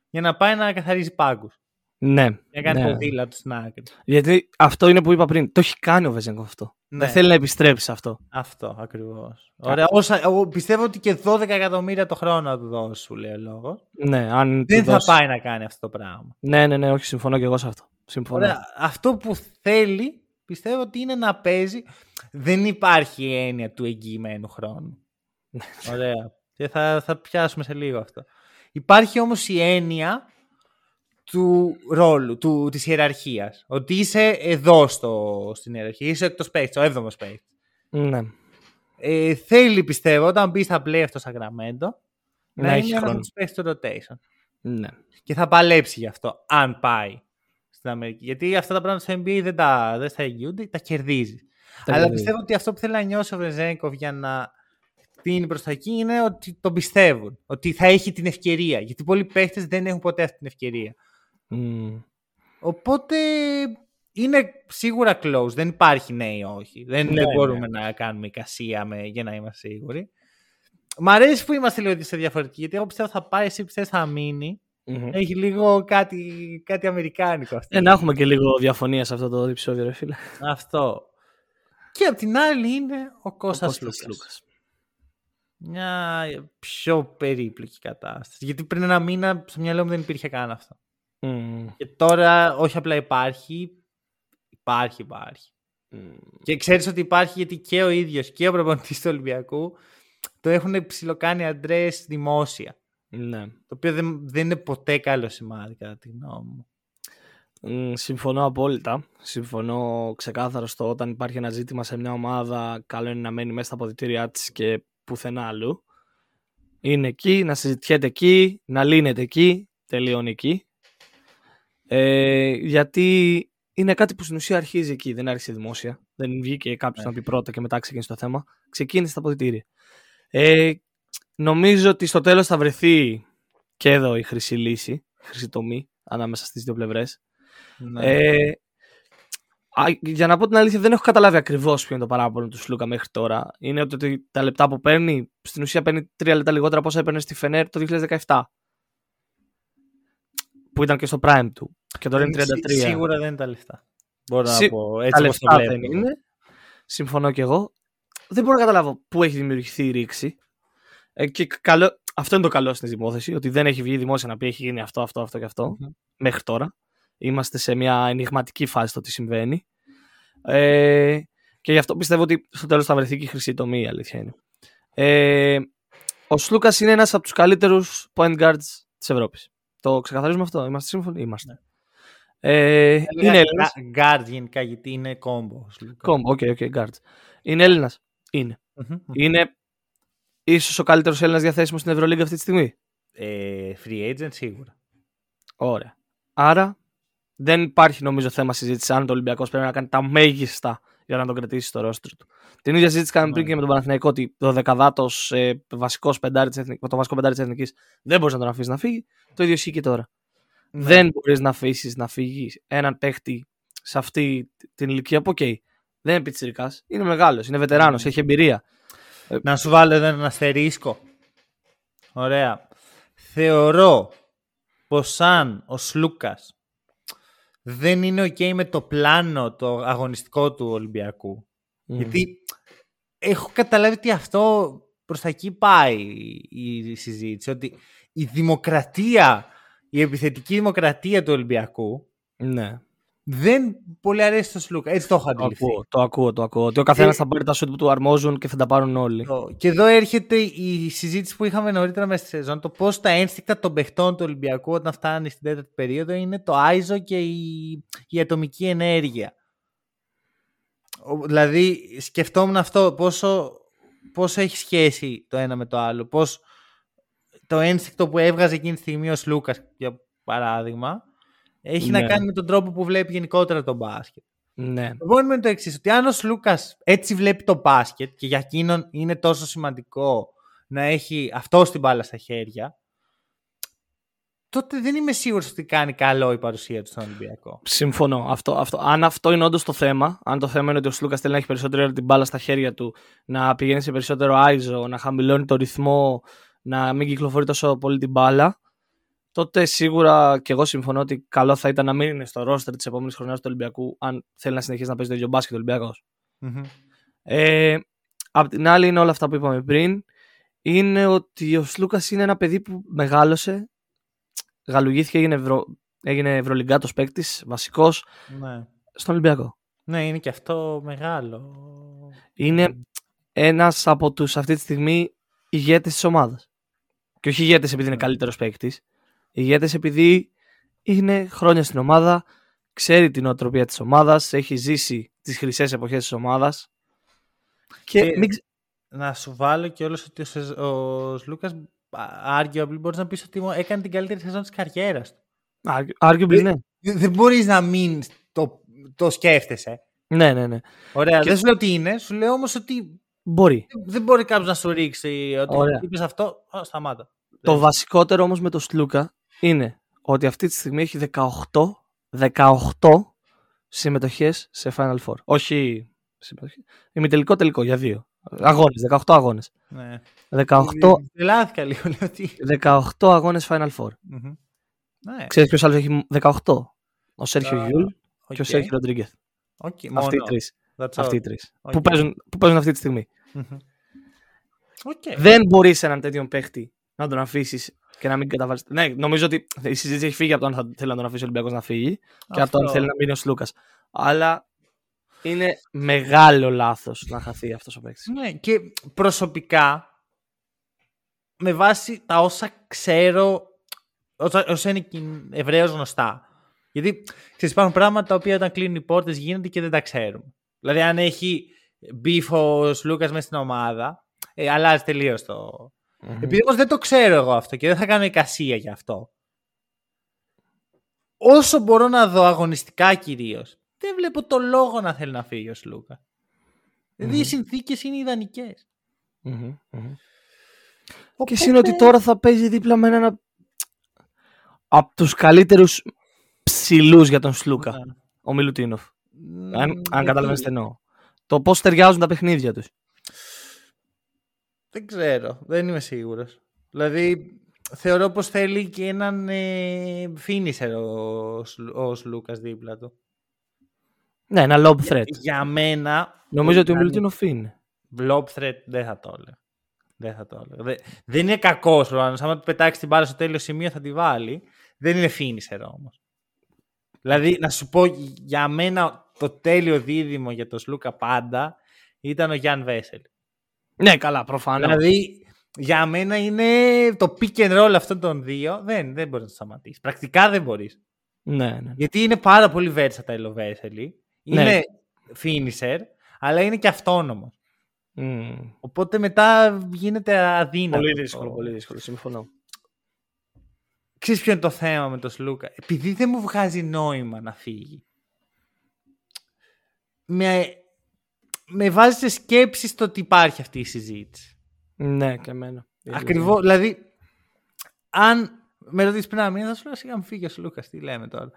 για να πάει να καθαρίζει πάγκους. Ναι. Να κάνει ναι. ποδήλατο στην άκρη. Γιατί αυτό είναι που είπα πριν. Το έχει κάνει ο Βεζέγκοφ αυτό. Ναι. Δεν θέλει να επιστρέψει σε αυτό. Αυτό ακριβώς. Ωραία. Όσα, εγώ πιστεύω ότι και 12 εκατομμύρια το χρόνο θα του δώσει, σου λέει ο λόγος. Ναι, αν Δεν του θα δώσει- πάει να κάνει αυτό το πράγμα. Ναι, ναι, ναι, όχι, συμφωνώ και εγώ σε αυτό. Συμφωνώ. Ωραία. Αυτό που θέλει πιστεύω ότι είναι να παίζει. Δεν υπάρχει η έννοια του εγγυημένου χρόνου. Ωραία. Και θα, θα πιάσουμε σε λίγο αυτό. Υπάρχει όμως η έννοια του ρόλου, του, της ιεραρχίας. Ότι είσαι εδώ στο, στην ιεραρχία, είσαι εκτός space, στο 7ο space. Ναι. Ε, θέλει πιστεύω όταν μπει στα play αυτό Σακραμέντο να, Να είναι έχει ένας χρόνο. από τους παίκτες του rotation. ναι. Και θα παλέψει γι' αυτό, αν πάει στην Αμερική. Γιατί αυτά τα πράγματα στο NBA δεν τα, δεν στα εγγυούνται, τα κερδίζεις. Τα Αλλά κερδίζει. πιστεύω ότι αυτό που θέλει να νιώσει ο Βρεζέγκοφ για να πίνει προς τα εκεί είναι ότι τον πιστεύουν. Ότι θα έχει την ευκαιρία. Γιατί πολλοί παίχτες δεν έχουν ποτέ αυτή την ευκαιρία. Μμ. Οπότε είναι σίγουρα close. Δεν υπάρχει ναι ή όχι. Δεν, Ναι, δεν ναι. μπορούμε να κάνουμε εικασία με, για να είμαστε σίγουροι. Μ' αρέσει που είμαστε λίγο σε διαφορετικοί. Γιατί εγώ πιστεύω θα πάει, εσύ πιστεύω θα μείνει. Μμμ. Έχει λίγο κάτι, κάτι αμερικάνικο αυτό. Ε, να έχουμε και λίγο διαφωνία σε αυτό το επεισόδιο, ρε φίλε. Αυτό. Και απ' την άλλη είναι ο Ο Κώστας Κώστας Λούκας. Λούκας. Μια πιο περίπλοκη κατάσταση. Γιατί πριν ένα μήνα στο μυαλό μου δεν υπήρχε καν αυτό. Μμ. Και τώρα όχι απλά υπάρχει, υπάρχει, υπάρχει. Μμ. Και ξέρεις ότι υπάρχει γιατί και ο ίδιος και ο προπονητής του Ολυμπιακού το έχουν ψιλοκάνει αντρές δημόσια. Ναι. Το οποίο δεν, δεν είναι ποτέ καλό σημάδι κατά τη γνώμη μου. Μ, Συμφωνώ απόλυτα. Συμφωνώ ξεκάθαρα στο όταν υπάρχει ένα ζήτημα σε μια ομάδα, καλό είναι να μένει μέσα στα αποδητήριά της και πουθενά αλλού. Είναι εκεί, να συζητιέται εκεί, να λύνεται εκεί, τελειώνει εκεί. Ε, γιατί είναι κάτι που στην ουσία αρχίζει εκεί, δεν άρχισε δημόσια. Δεν βγήκε κάποιος Ναι. να πει πρώτα και μετά ξεκίνησε το θέμα. Ξεκίνησε στα αποδητήρια. Ε, νομίζω ότι στο τέλος θα βρεθεί και εδώ η χρυσή λύση, η χρυσή τομή ανάμεσα στις δύο πλευρές. Ναι. Ε, α, για να πω την αλήθεια, δεν έχω καταλάβει ακριβώς ποιο είναι το παράπονο του Σλούκα μέχρι τώρα. Είναι ότι, ότι τα λεπτά που παίρνει, στην ουσία παίρνει τρία λεπτά λιγότερα από όσα έπαιρνε στη Φενέρ το 2017. Που ήταν και στο prime του. Και τώρα είναι 33. Σί- Σίγουρα δεν είναι τα λεφτά. Μπορώ Σι- να πω έτσι τα όπως το λεφτά βλέπω. δεν είναι. Συμφωνώ κι εγώ. Δεν μπορώ να καταλάβω πού έχει δημιουργηθεί η ρήξη. Ε, και καλό, αυτό είναι το καλό στην υπόθεση, ότι δεν έχει βγει δημόσια να πει έχει γίνει αυτό, αυτό, αυτό και αυτό Μμμ. μέχρι τώρα. Είμαστε σε μια ενηγματική φάση το τι συμβαίνει. Ε, και γι' αυτό πιστεύω ότι στο τέλος θα βρεθεί και η χρυσή τομή, η αλήθεια είναι. Ε, ο Σλούκας είναι ένας από τους καλύτερους point guards της Ευρώπης. Το ξεκαθαρίζουμε αυτό. Είμαστε σύμφωνοι; Είμαστε. Ε, είναι Έλληνας. Guard γενικά γιατί είναι combo. Combo, OK, OK, guards. Είναι Έλληνας. Είναι. Είναι ίσως ο καλύτερος Έλληνας διαθέσιμος στην Ευρωλίγκα αυτή τη στιγμή; Ε, free agent σίγουρα. Ωραία. Άρα δεν υπάρχει νομίζω θέμα συζήτησης αν ο Ολυμπιακός πρέπει να κάνει τα μέγιστα για να τον κρατήσει στο ρόστερ του. Την ίδια συζήτηση κάναμε πριν Ναι. και με τον Παναθηναϊκό ότι το δεκαδάτο ε, βασικός πεντάρι της εθνικής, το βασικό πεντάρι της Εθνικής δεν μπορείς να τον αφήσεις να φύγει. Το ίδιο ισχύει και τώρα. Ναι. Δεν μπορείς να αφήσεις να φύγει έναν παίχτη σε αυτή την ηλικία που, οκ, δεν είναι πιτσιρικάς, είναι μεγάλος, είναι βετεράνος, Ναι. έχει εμπειρία. Να σου βάλω εδώ ένα αστερίσκο. Ωραία. Θεωρώ πως αν ο Σλούκας δεν είναι ok με το πλάνο το αγωνιστικό του Ολυμπιακού. Μμμ. Γιατί έχω καταλάβει ότι αυτό προς τα εκεί πάει η συζήτηση. Ότι η δημοκρατία, η επιθετική δημοκρατία του Ολυμπιακού Ναι. Δεν πολύ αρέσει στο Σλούκα. Έτσι το έχω Το αντιληφθεί. ακούω, το ακούω, το ακούω. Ότι ο καθένας Ε, θα πάρει τα σουτ που του αρμόζουν και θα τα πάρουν όλοι. Το- Και εδώ έρχεται η συζήτηση που είχαμε νωρίτερα μέσα στη σεζόν. Το πώς τα ένστικτα των παιχτών του Ολυμπιακού όταν φτάνει στην τέταρτη περίοδο είναι το άιζο και η, η ατομική ενέργεια. Ο- Δηλαδή σκεφτόμουν αυτό πόσο, πόσο έχει σχέση το ένα με το άλλο. Πώς το ένστικτο που έβγαζε εκείνη τη στιγμή ο Λούκας για παράδειγμα έχει να Ναι. κάνει με τον τρόπο που βλέπει γενικότερα τον μπάσκετ. Ναι. Το πρόβλημα είναι το εξής: Ότι αν ο Λούκας έτσι βλέπει το μπάσκετ και για εκείνον είναι τόσο σημαντικό να έχει αυτό την μπάλα στα χέρια, τότε δεν είμαι σίγουρος ότι κάνει καλό η παρουσία του στον Ολυμπιακό. Συμφωνώ. Αυτό, αυτό. Αν αυτό είναι όντως το θέμα, αν το θέμα είναι ότι ο Σλούκα θέλει να έχει περισσότερο την μπάλα στα χέρια του, να πηγαίνει σε περισσότερο άιζο, να χαμηλώνει το ρυθμό, να μην κυκλοφορεί τόσο πολύ την μπάλα, τότε σίγουρα και εγώ συμφωνώ ότι καλό θα ήταν να μην είναι στο ρόστερ της επόμενης χρονιάς του Ολυμπιακού, αν θέλει να συνεχίσει να παίζει το ίδιο μπάσκετ ο ολυμπιακο Ε, απ' την άλλη, είναι όλα αυτά που είπαμε πριν. Είναι ότι ο Σλούκας είναι ένα παιδί που μεγάλωσε, γαλουγήθηκε, έγινε, ευρω... έγινε ευρωλυγκάτο παίκτης, βασικός Ναι. στον Ολυμπιακό. ναι, είναι και αυτό μεγάλο. Είναι ένας από τους αυτή τη στιγμή ηγέτες της ομάδας. Και όχι ηγέτες επειδή είναι καλύτερος παίκτης. Ηγέτες επειδή είναι χρόνια στην ομάδα, ξέρει την οτροπία της ομάδας, έχει ζήσει τις χρυσές εποχές της ομάδας. Και, Και- μην ξε- Να σου βάλω και όλος ότι ο, Σεζ- ο Λούκας arguably μπορείς να πεις ότι έκανε την καλύτερη σεζόν της καριέρας του. Argu- Arguably, ναι. Δεν δεν μπορείς να μην το, το σκέφτεσαι. Ναι, ναι, ναι. Ωραία. Και- Δεν σου λέω τι είναι, σου λέω όμως ότι Μπορεί. δεν μπορεί κάποιος να σου ρίξει ότι Ωραία. είπες αυτό. Α, σταμάτα. Το Δεν- βασικότερο όμως με τον Σλούκα είναι ότι αυτή τη στιγμή έχει 18, 18 συμμετοχές σε Final Four. Όχι συμμετοχή. Ημιτελικό τελικό για δύο. Αγώνες, 18 αγώνες. Ναι. 18, Τρελάθηκα λίγο. Λέω τι. 18 αγώνες Final Four. Μμμ. Ναι. Ξέρεις ποιος άλλος έχει 18? Ο Σέρχιο Α, Γιούλ οκ. και ο Σέρχιο Ροντρίγκεθ. Οκ, Αυτοί οι μόνο. τρεις. That's all. Αυτοί οι τρεις. Οκ. Που, παίζουν, που παίζουν αυτή τη στιγμή. Μμμ. Οκ. Δεν μπορείς έναν τέτοιον παίχτη να τον αφήσεις και να μην καταβάλει. Ναι, νομίζω ότι η συζήτηση έχει φύγει από το αν θα θέλει να τον αφήσει ο Ολυμπιακός να φύγει και από το αν Αυτό. θέλει να μείνει ο Σλούκας. Αλλά είναι μεγάλο λάθος να χαθεί αυτός ο παίκτης. Ναι, και προσωπικά, με βάση τα όσα ξέρω, όσα, όσα είναι ευρέως γνωστά. Γιατί ξέρεις, υπάρχουν πράγματα τα οποία όταν κλείνουν οι πόρτες γίνονται και δεν τα ξέρουμε. Δηλαδή, αν έχει beef ο Λούκα μέσα στην ομάδα, ε, αλλάζει τελείως το. Επειδή όμως δεν το ξέρω εγώ αυτό και δεν θα κάνω εικασία για αυτό. Όσο μπορώ να δω αγωνιστικά κυρίως, δεν βλέπω το λόγο να θέλει να φύγει ο Σλούκα. Δηλαδή οι Μμμ. συνθήκες είναι ιδανικές. Και εσύ είναι ότι τώρα θα παίζει δίπλα με έναν από τους καλύτερους ψηλούς για τον Σλούκα, Ναι. ο Μιλουτίνοφ. Αν, αν καταλαβαίνετε τι εννοώ. Το πώς ταιριάζουν τα παιχνίδια τους. Δεν ξέρω. Δεν είμαι σίγουρος. Δηλαδή, θεωρώ πως θέλει και έναν ε, finisher ο, Σλου- ο Σλούκας δίπλα του. Ναι, ένα lob threat. Για μένα... Νομίζω ότι ο αν- Μιλουτίνοφ είναι. Blob threat δεν θα το έλεγα. Δεν θα το έλεγα. Δεν, δεν είναι κακός προφανώ. Άμα του πετάξει την μπάλα στο τέλειο σημείο θα τη βάλει. Δεν είναι finisher όμως. Δηλαδή, να σου πω για μένα το τέλειο δίδυμο για τον Σλούκα πάντα ήταν ο Γιάνν Βέσελ. Ναι, καλά, προφανώς. Δηλαδή, για μένα είναι το pick and roll αυτών των δύο. Δεν, δεν μπορείς να το σταματήσεις. Πρακτικά δεν μπορείς. Ναι, ναι. Γιατί είναι πάρα πολύ versatile ο Βέσελη. Ναι. Είναι finisher, αλλά είναι και αυτόνομος. Μμμ. Οπότε μετά γίνεται αδύνατο. Πολύ δύσκολο, πολύ δύσκολο. Συμφωνώ. Ξέρεις ποιο είναι το θέμα με τον Σλούκα; Επειδή δεν μου βγάζει νόημα να φύγει. Με, με βάζει σε σκέψη στο ότι υπάρχει αυτή η συζήτηση. Ναι, και εμένα. Ακριβώς. Δηλαδή, αν με ρωτήσεις πριν ένα μήνα, θα σου λέω σιγά μου φύγει ο Σλούκα. Τι λέμε τώρα.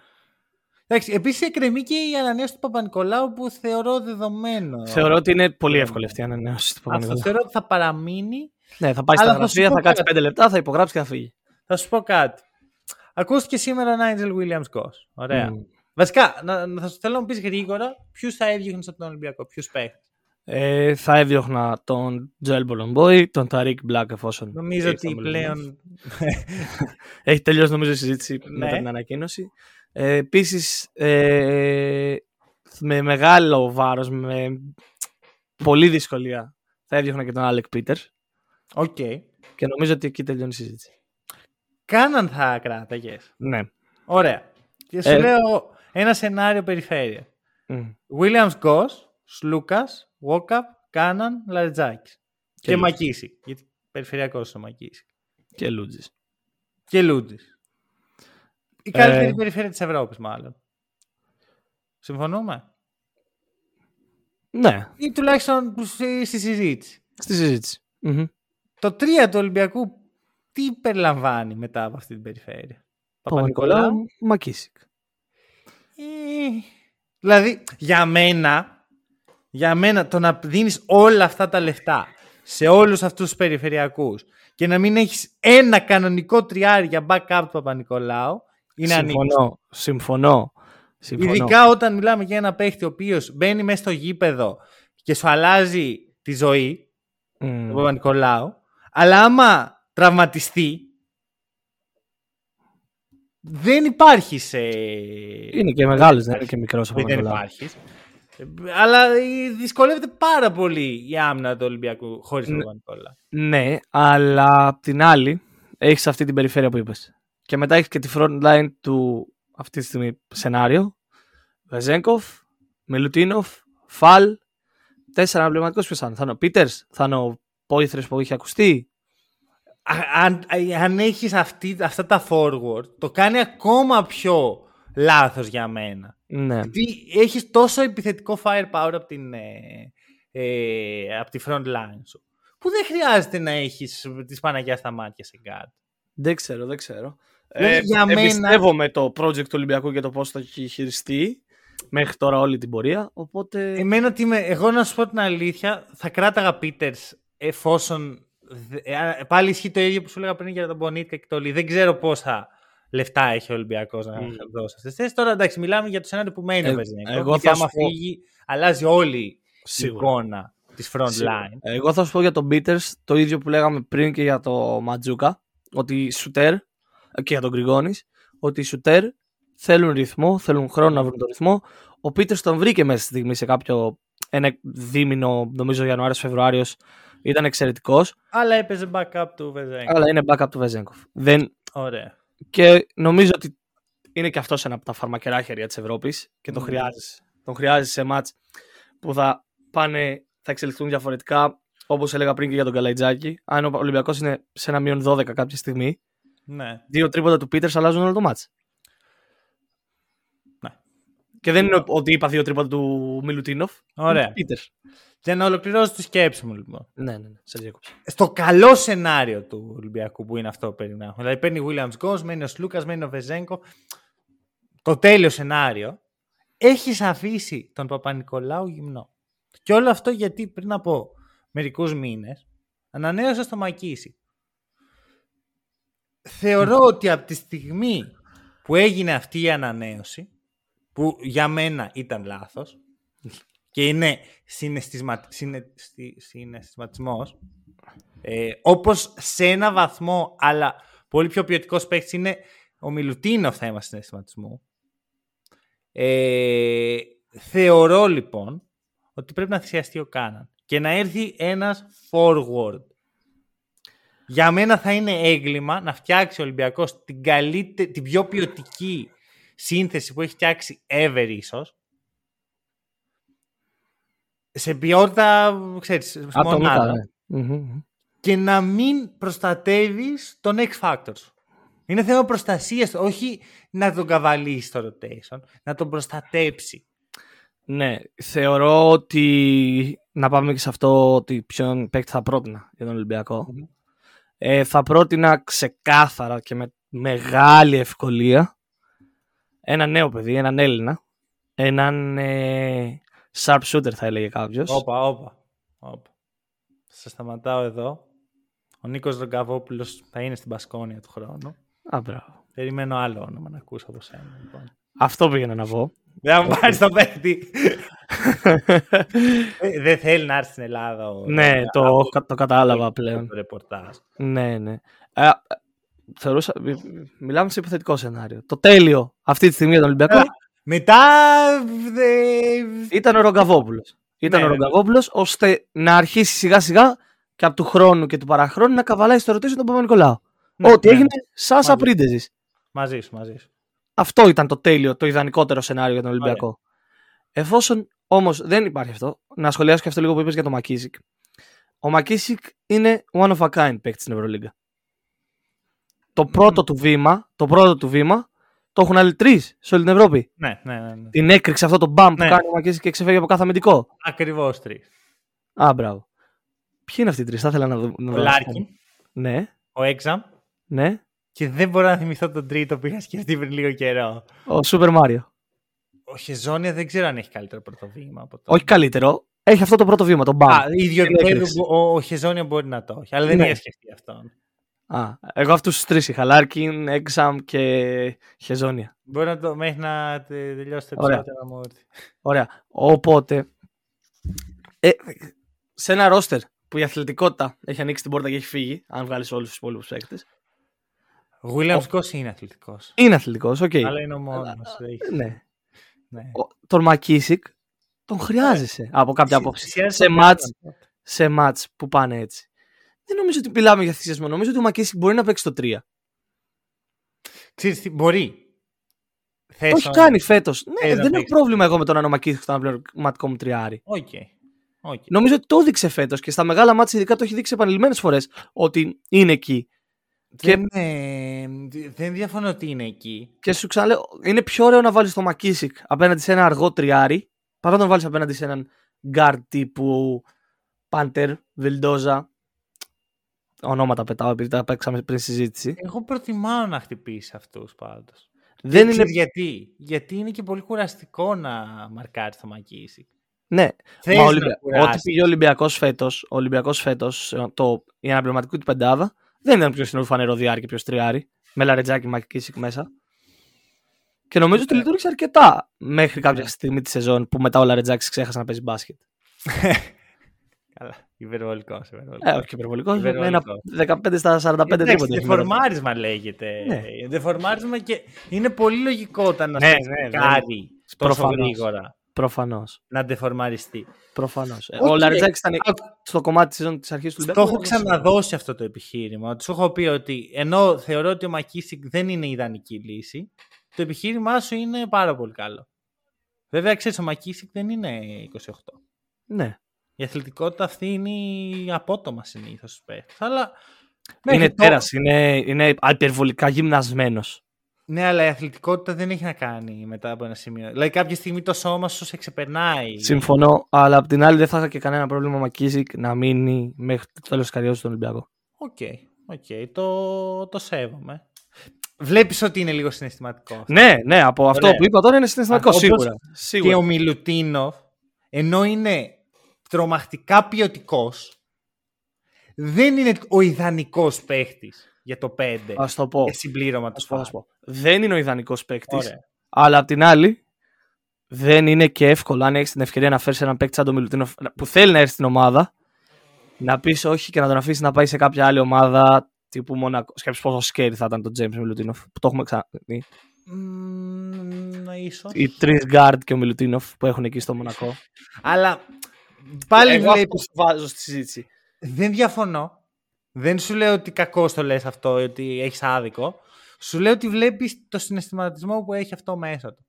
Εντάξει, επίσης εκκρεμεί και η ανανέωση του Παπα-Νικολάου που θεωρώ δεδομένο. Θεωρώ ότι είναι πολύ εύκολη αυτή η ανανέωση του Αυτό Παπα-Νικολάου. θεωρώ ότι θα παραμείνει. Ναι, θα πάει Αλλά στα θα σου γραφεία, πω θα κάτσει κάτι. πέντε λεπτά, θα υπογράψει και θα φύγει. Θα σου πω κάτι. Ακούστηκε σήμερα ο Νάιτζελ Williams Goss. Ωραία. Μμ. Βασικά, να, να, θα σου θέλω να μου πεις γρήγορα ποιους θα έδιωχνες από τον Ολυμπιακό, ποιους παίχτες; Ε, θα έδιωχνα τον Τζόελ Μπολομπόι, τον Ταρίκ Μπλακ εφόσον. Νομίζω ήρθε ότι ο Μολυμβός. πλέον. Έχει τελειώσει νομίζω η συζήτηση Ναι. μετά την ανακοίνωση. Ε, Επίσης, ε, με μεγάλο βάρος, με πολλή δυσκολία, θα έδιωχνα και τον Άλεκ Πίτερς. Οκ. Και νομίζω ότι εκεί τελειώνει η συζήτηση. Κάναν θα κράταγε. Ναι. Ωραία. Και σου Ε. λέω ένα σενάριο περιφέρεια. Μμ. Williams Goss, Σλούκα, Βόκαπ, Κάναν, Λαριτζάκη. Και, Και Μακίση. Γιατί περιφερειακός είναι ο Μακίση. Και Λούτζη. Και Λούντζη. Η καλύτερη Ε. περιφέρεια της Ευρώπης, μάλλον. Συμφωνούμε; Ναι, Ή τουλάχιστον στη στη συζήτηση. στη συζήτηση. Μμμ. Το 3 του Ολυμπιακού τι περιλαμβάνει μετά από αυτή την περιφέρεια; Παπα-Νικολάου. Μακίσικ. Ε, δηλαδή, για μένα, για μένα το να δίνεις όλα αυτά τα λεφτά σε όλους αυτούς τους περιφερειακούς και να μην έχεις ένα κανονικό τριάρι για backup του Παπα-Νικολάου είναι ανήκει. Συμφωνώ. Συμφωνώ. Συμφωνώ. Ειδικά όταν μιλάμε για ένα παίχτη ο οποίος μπαίνει μέσα στο γήπεδο και σου αλλάζει τη ζωή, Μμ. τον Παπα-Νικολάου, αλλά άμα τραυματιστεί, δεν υπάρχει σε... Είναι και μεγάλος, δεν είναι και μικρός ο δεν Παπα-Νικολάου. υπάρχει. Αλλά ε, δυσκολεύεται πάρα πολύ η άμυνα του Ολυμπιακού χωρίς τον Ναι. Παπα-Νικολάου. Ναι, αλλά απ' την άλλη έχεις αυτή την περιφέρεια που είπες. Και μετά έχεις και τη front line του αυτή τη στιγμή σενάριο. Βεζέγκοφ, Μιλουτίνοφ, Φαλ. Τέσσερα αναπληρωματικό ποιος θα είναι. Θα είναι ο Πίτερς, θα είναι ο Πόηθρε που είχε ακουστεί. Α- αν, αν έχεις αυτή, αυτά τα forward, το κάνει ακόμα πιο λάθος για μένα. Ναι. Γιατί έχεις τόσο επιθετικό firepower από, την, ε, ε, από τη front line σου. Που δεν χρειάζεται να έχεις τις Παναγιάς στα μάτια σε κάτι. Δεν ξέρω, δεν ξέρω. Δηλαδή, για μένα- Εμπιστεύομαι το project του Ολυμπιακού και το πώς το έχει χειριστεί μέχρι τώρα όλη την πορεία. Οπότε. Εμένα τι είμαι, εγώ να σου πω την αλήθεια, θα κράταγα Peters εφόσον. Δε- ε, Πάλι ισχύει το ίδιο που σου έλεγα πριν για τον Μπονίτκα και το Λί. Δεν ξέρω πόσα λεφτά έχει ο Ολυμπιακός να Μμ. δώσει αυτές τις θέσεις. Τώρα εντάξει, μιλάμε για το σενάριο που μένει Ε, ο Βεζέγκοφ. εγώ Γιατί θα άμα σου πω- φύγει, αλλάζει όλη η Σίγουρα. εικόνα της front Σίγουρα. line. Εγώ θα σου πω για τον Peters το ίδιο που λέγαμε πριν και για το Ματζούκα. Ότι οι σουτέρ και για τον Γκριγόνη, ότι οι σουτέρ θέλουν ρυθμό, θέλουν χρόνο να βρουν τον ρυθμό. Ο Peters τον βρήκε μέσα στη στιγμή σε κάποιο ένα δίμηνο, νομίζω Ιανουάριο-Φεβρουάριο. Ήταν εξαιρετικός, Αλλά έπαιζε backup του Βεζέγκοφ. αλλά είναι backup του Βεζέγκοφ. Δεν... Ωραία. Και νομίζω ότι είναι και αυτός ένα από τα φαρμακερά χέρια της Ευρώπης και τον Μμμ. χρειάζεσαι. Τον χρειάζεσαι σε μάτς που θα πάνε, θα εξελιχθούν διαφορετικά. Όπως έλεγα πριν και για τον Καλαϊτζάκη, αν ο Ολυμπιακός είναι σε ένα μείον 12 κάποια στιγμή, Ναι. δύο τρίποτα του Πίτερς αλλάζουν όλο το μάτς. Ναι. Και δεν είναι ότι είπα δύο τρίποτα του Μιλουτίνοφ. Ωραία. Πίτερ. Για να ολοκληρώσω τη σκέψη μου λοιπόν. Ναι, ναι, ναι. Σε διέκοψα. στο καλό σενάριο του Ολυμπιακού που είναι αυτό που περιμένουμε. Δηλαδή παίρνει ο Williams Γκος, μένει ο Σλούκας, μένει ο Βεζέγκο. Το τέλειο σενάριο. Έχεις αφήσει τον Παπα-Νικολάου γυμνό. Και όλο αυτό γιατί πριν από μερικούς μήνες ανανέωσες στο Μακίση. Θεωρώ ότι από τη στιγμή που έγινε αυτή η ανανέωση, που για μένα ήταν λάθος, και είναι συναισθημα... συνε... στη- συναισθηματισμός, ε, όπως σε ένα βαθμό, αλλά πολύ πιο ποιοτικός παίκτης είναι ο Μιλουτίνοφ θα είμαστε συναισθηματισμού. Ε, θεωρώ λοιπόν ότι πρέπει να θυσιαστεί ο Κάναν και να έρθει ένας forward. Για μένα θα είναι έγκλημα να φτιάξει ο Ολυμπιακός την, καλύτε... την πιο ποιοτική σύνθεση που έχει φτιάξει ever ίσως. Σε ποιότητα, ξέρεις, Ατομικά, μονάδα ναι. Μμμ. και να μην προστατεύεις τον X Factor σου. Είναι θέμα προστασίας, όχι να τον καβαλήσει στο rotation, να τον προστατέψει. Ναι, θεωρώ ότι να πάμε και σε αυτό ότι ποιον παίκτη θα πρότεινα για τον ολυμπιακο Μμμ. Ε, θα πρότεινα ξεκάθαρα και με μεγάλη ευκολία ένα νέο παιδί, έναν Έλληνα, έναν ε, sharp shooter θα έλεγε κάποιος. Όπα, όπα. όπα. Σα σταματάω εδώ. Ο Νίκος Ρογκαβόπουλος θα είναι στην Πασκόνια του χρόνου. Α, μπράβο. Περιμένω άλλο όνομα να ακούσω από σένα. Λοιπόν. Αυτό πήγαινα να πω. Δεν θα μου πάρεις το παίχτη. Ε, Δεν θέλει να έρθει στην Ελλάδα. Ο... ναι, το, από το κατάλαβα πλέον. Το ρεπορτάζ. Ναι, ναι. Ε, ε, θεωρούσα, μι- μι- μιλάμε σε υποθετικό σενάριο. Το τέλειο αυτή τη στιγμή για τον Ολυμπιακό Έλα. Μετά. δε- ήταν ο Ρογκαβόπουλος. Ήταν Ναι, ο ναι. Ρογκαβόπουλος ώστε να αρχίσει σιγά σιγά και από του χρόνου και του παραχρόνου να καβαλάει στο ρωτήσιο τον Παπα-Νικολάου. Ναι, Ό,τι ναι. έγινε σαν Μαζί. πρίντεζης. Μαζί σου, μαζί σου. Αυτό ήταν το τέλειο, το ιδανικότερο σενάριο για τον Ολυμπιακό. Εφόσον όμως δεν υπάρχει αυτό, να σχολιάσω και αυτό λίγο που είπες για τον Μακίσικ. Ο Μακίσικ είναι one of a kind παίκτης στην Ευρωλίγκα. Το πρώτο του βήμα, το πρώτο του βήμα, το έχουν άλλοι τρεις σε όλη την Ευρώπη. Ναι, ναι, ναι. ναι. Την έκρηξη αυτό το μπαμ Ναι. που κάνει ο Μακίσικ και ξεφεύγει από κάθε αμυντικό. Ακριβώς τρεις. Α, μπράβο. Ποιοι είναι αυτοί οι τρεις, θα ήθελα να δω. να Ο δω. Λάρκιν, Ναι, ο Έξαμ ναι. Και δεν μπορώ να θυμηθώ τον τρίτο που είχα σκεφτεί πριν λίγο καιρό. Ο Super Mario. Ο Χεζόνια δεν ξέρω αν έχει καλύτερο πρώτο βήμα από το. Όχι καλύτερο. Έχει αυτό το πρώτο βήμα, τον μπαμ. Α, ίδιο Την επίπεδο έκρηξη. που ο, ο Χεζόνια μπορεί να το έχει, αλλά δεν Ναι. είχα σκεφτεί αυτόν. Α, εγώ αυτούς τους τρεις είχα. Λάρκιν, Έξαμ και Χεζόνια. Μπορεί να το μέχρι να τε- τελειώσει το Ωραία. επεισόδιο να μου έρθει. Ωραία. Οπότε. Ε, σε ένα ρόστερ που η αθλητικότητα έχει ανοίξει την πόρτα και έχει φύγει, αν βγάλεις όλους τους υπόλοιπους παίκτες. Ο Williams Goss είναι αθλητικός. Είναι αθλητικός, οκ. Αλλά είναι ο μόνος. Ναι. Ναι. Ο- Τον Μακίσικ τον χρειάζεσαι από κάποια άποψη. Θυσιάζει Σε τον ματς, Brandon. σε ματς που πάνε έτσι. Δεν νομίζω ότι μιλάμε για θυσιασμό. Νομίζω ότι ο Μακίσικ μπορεί να παίξει το 3. Ξέρεις τι, μπορεί. Το Θες έχει όμως. κάνει φέτος. Ναι, Θες να δεν έχω παίξεις. πρόβλημα εγώ με τον Μακίσικ στο αναπληρωματικό μου τριάρι. Οκ. Οκ. Νομίζω ότι το έδειξε φέτος και στα μεγάλα ματς ειδικά το έχει δείξει επανειλημμένες φορές ότι είναι εκεί. και- Δεν, ε, δεν διαφωνώ ότι είναι εκεί. Και σου ξαναλέω, είναι πιο ωραίο να βάλεις το Μακίσικ απέναντι σε ένα αργό τριάρι παρά να τον βάλεις απέναντι σε έναν γκάρ τύπου Πάντερ, Βιλντόζα. Ονόματα πετάω επειδή τα παίξαμε πριν συζήτηση. Εγώ προτιμάω να χτυπήσει αυτούς πάντως. Δεν είναι. γιατί; Γιατί είναι και πολύ κουραστικό να μαρκάρει το Μακίσικ. Ναι, Θες Μα ο να Ολυμπια- κουράσει. Ό,τι πήγε ο Ολυμπιακός φέτος, ο Ολυμπιακός φέτος, το... η αναπληρωματική του πεντάδα, δεν ήταν ποιο είναι ο φανερό διάρκεια και ποιο τριάρι. Με λαρετζάκι Μακίσικ μέσα. Και νομίζω ότι Ναι. λειτούργησε αρκετά μέχρι κάποια στιγμή τη σεζόν που μετά ο Λαρετζάκης ξέχασε να παίζει μπάσκετ. Καλά. Υπερβολικός. Ε, όχι υπερβολικός. Με ένα Υπερβολικός. 15 στα 45 Εντάξει, τίποτα. έχει μείνει. ντεφορμάρισμα λέγεται. Ναι. Ντεφορμάρισμα και είναι πολύ λογικό όταν να Ναι, ναι, ναι, ναι. κάτι τόσο Προφανώς. γρήγορα Προφανώς. να ντεφορμαριστεί. Προφανώς. Ε, Οκ. Ο Λαρετζάκης ήταν Άκου. στο κομμάτι της σεζόν της αρχής του Το Ολυμπιακού. έχω ξαναδώσει αυτό το επιχείρημα. Ότι σου έχω πει ότι ενώ θεωρώ ότι ο Μακίσικ δεν είναι η ιδανική λύση, το επιχείρημά σου είναι πάρα πολύ καλό. Βέβαια, ξέρεις, ο Μακίσικ δεν είναι 28. Ναι. Η αθλητικότητα αυτή είναι η απότομα συνήθως στους παίχτες. Αλλά. Είναι μέχρι τέρας. τώρα- Είναι, είναι υπερβολικά γυμνασμένος. Ναι, αλλά η αθλητικότητα δεν έχει να κάνει μετά από ένα σημείο. Δηλαδή, κάποια στιγμή το σώμα σου σε ξεπερνάει. Συμφωνώ, αλλά απ' την άλλη δεν θα είχα και κανένα πρόβλημα ο Μακίσικ να μείνει μέχρι το τέλος της καριέρας στον Ολυμπιακό. Οκ, οκ, το, το σέβομαι. Βλέπεις ότι είναι λίγο συναισθηματικό. Ναι, ναι, από αυτό Ωραία. που είπα τώρα είναι συναισθηματικό, Α, όπως σίγουρα. Και σίγουρα. ο Μιλουτίνοφ, ενώ είναι τρομακτικά ποιοτικός, δεν είναι ο ιδανικός παίχτης για το 5 Α το πω. για συμπλήρωμα του Ας πω, ας Φαλ. πω. Δεν είναι ο ιδανικός παίκτης. Ωραία. Αλλά απ' την άλλη, δεν είναι και εύκολο αν έχεις την ευκαιρία να φέρεις έναν παίκτη σαν τον Μιλουτίνοφ που θέλει να έρθει στην ομάδα, να πεις όχι και να τον αφήσεις να πάει σε κάποια άλλη ομάδα τύπου Μονακό. Σκέψει πόσο σκέρι θα ήταν το James Μιλουτίνοφ που το έχουμε ξαναδεί. Μμμ, ίσως. Οι τρεις guard και ο Μιλουτίνοφ που έχουν εκεί στο Μονακό. Αλλά πάλι Εγώ βλέπεις, αυτό το βάζω στη συζήτηση. δεν διαφωνώ. Δεν σου λέω ότι κακό το λες αυτό, ότι έχεις άδικο. Σου λέω ότι βλέπεις το συναισθηματισμό που έχει αυτό μέσα του.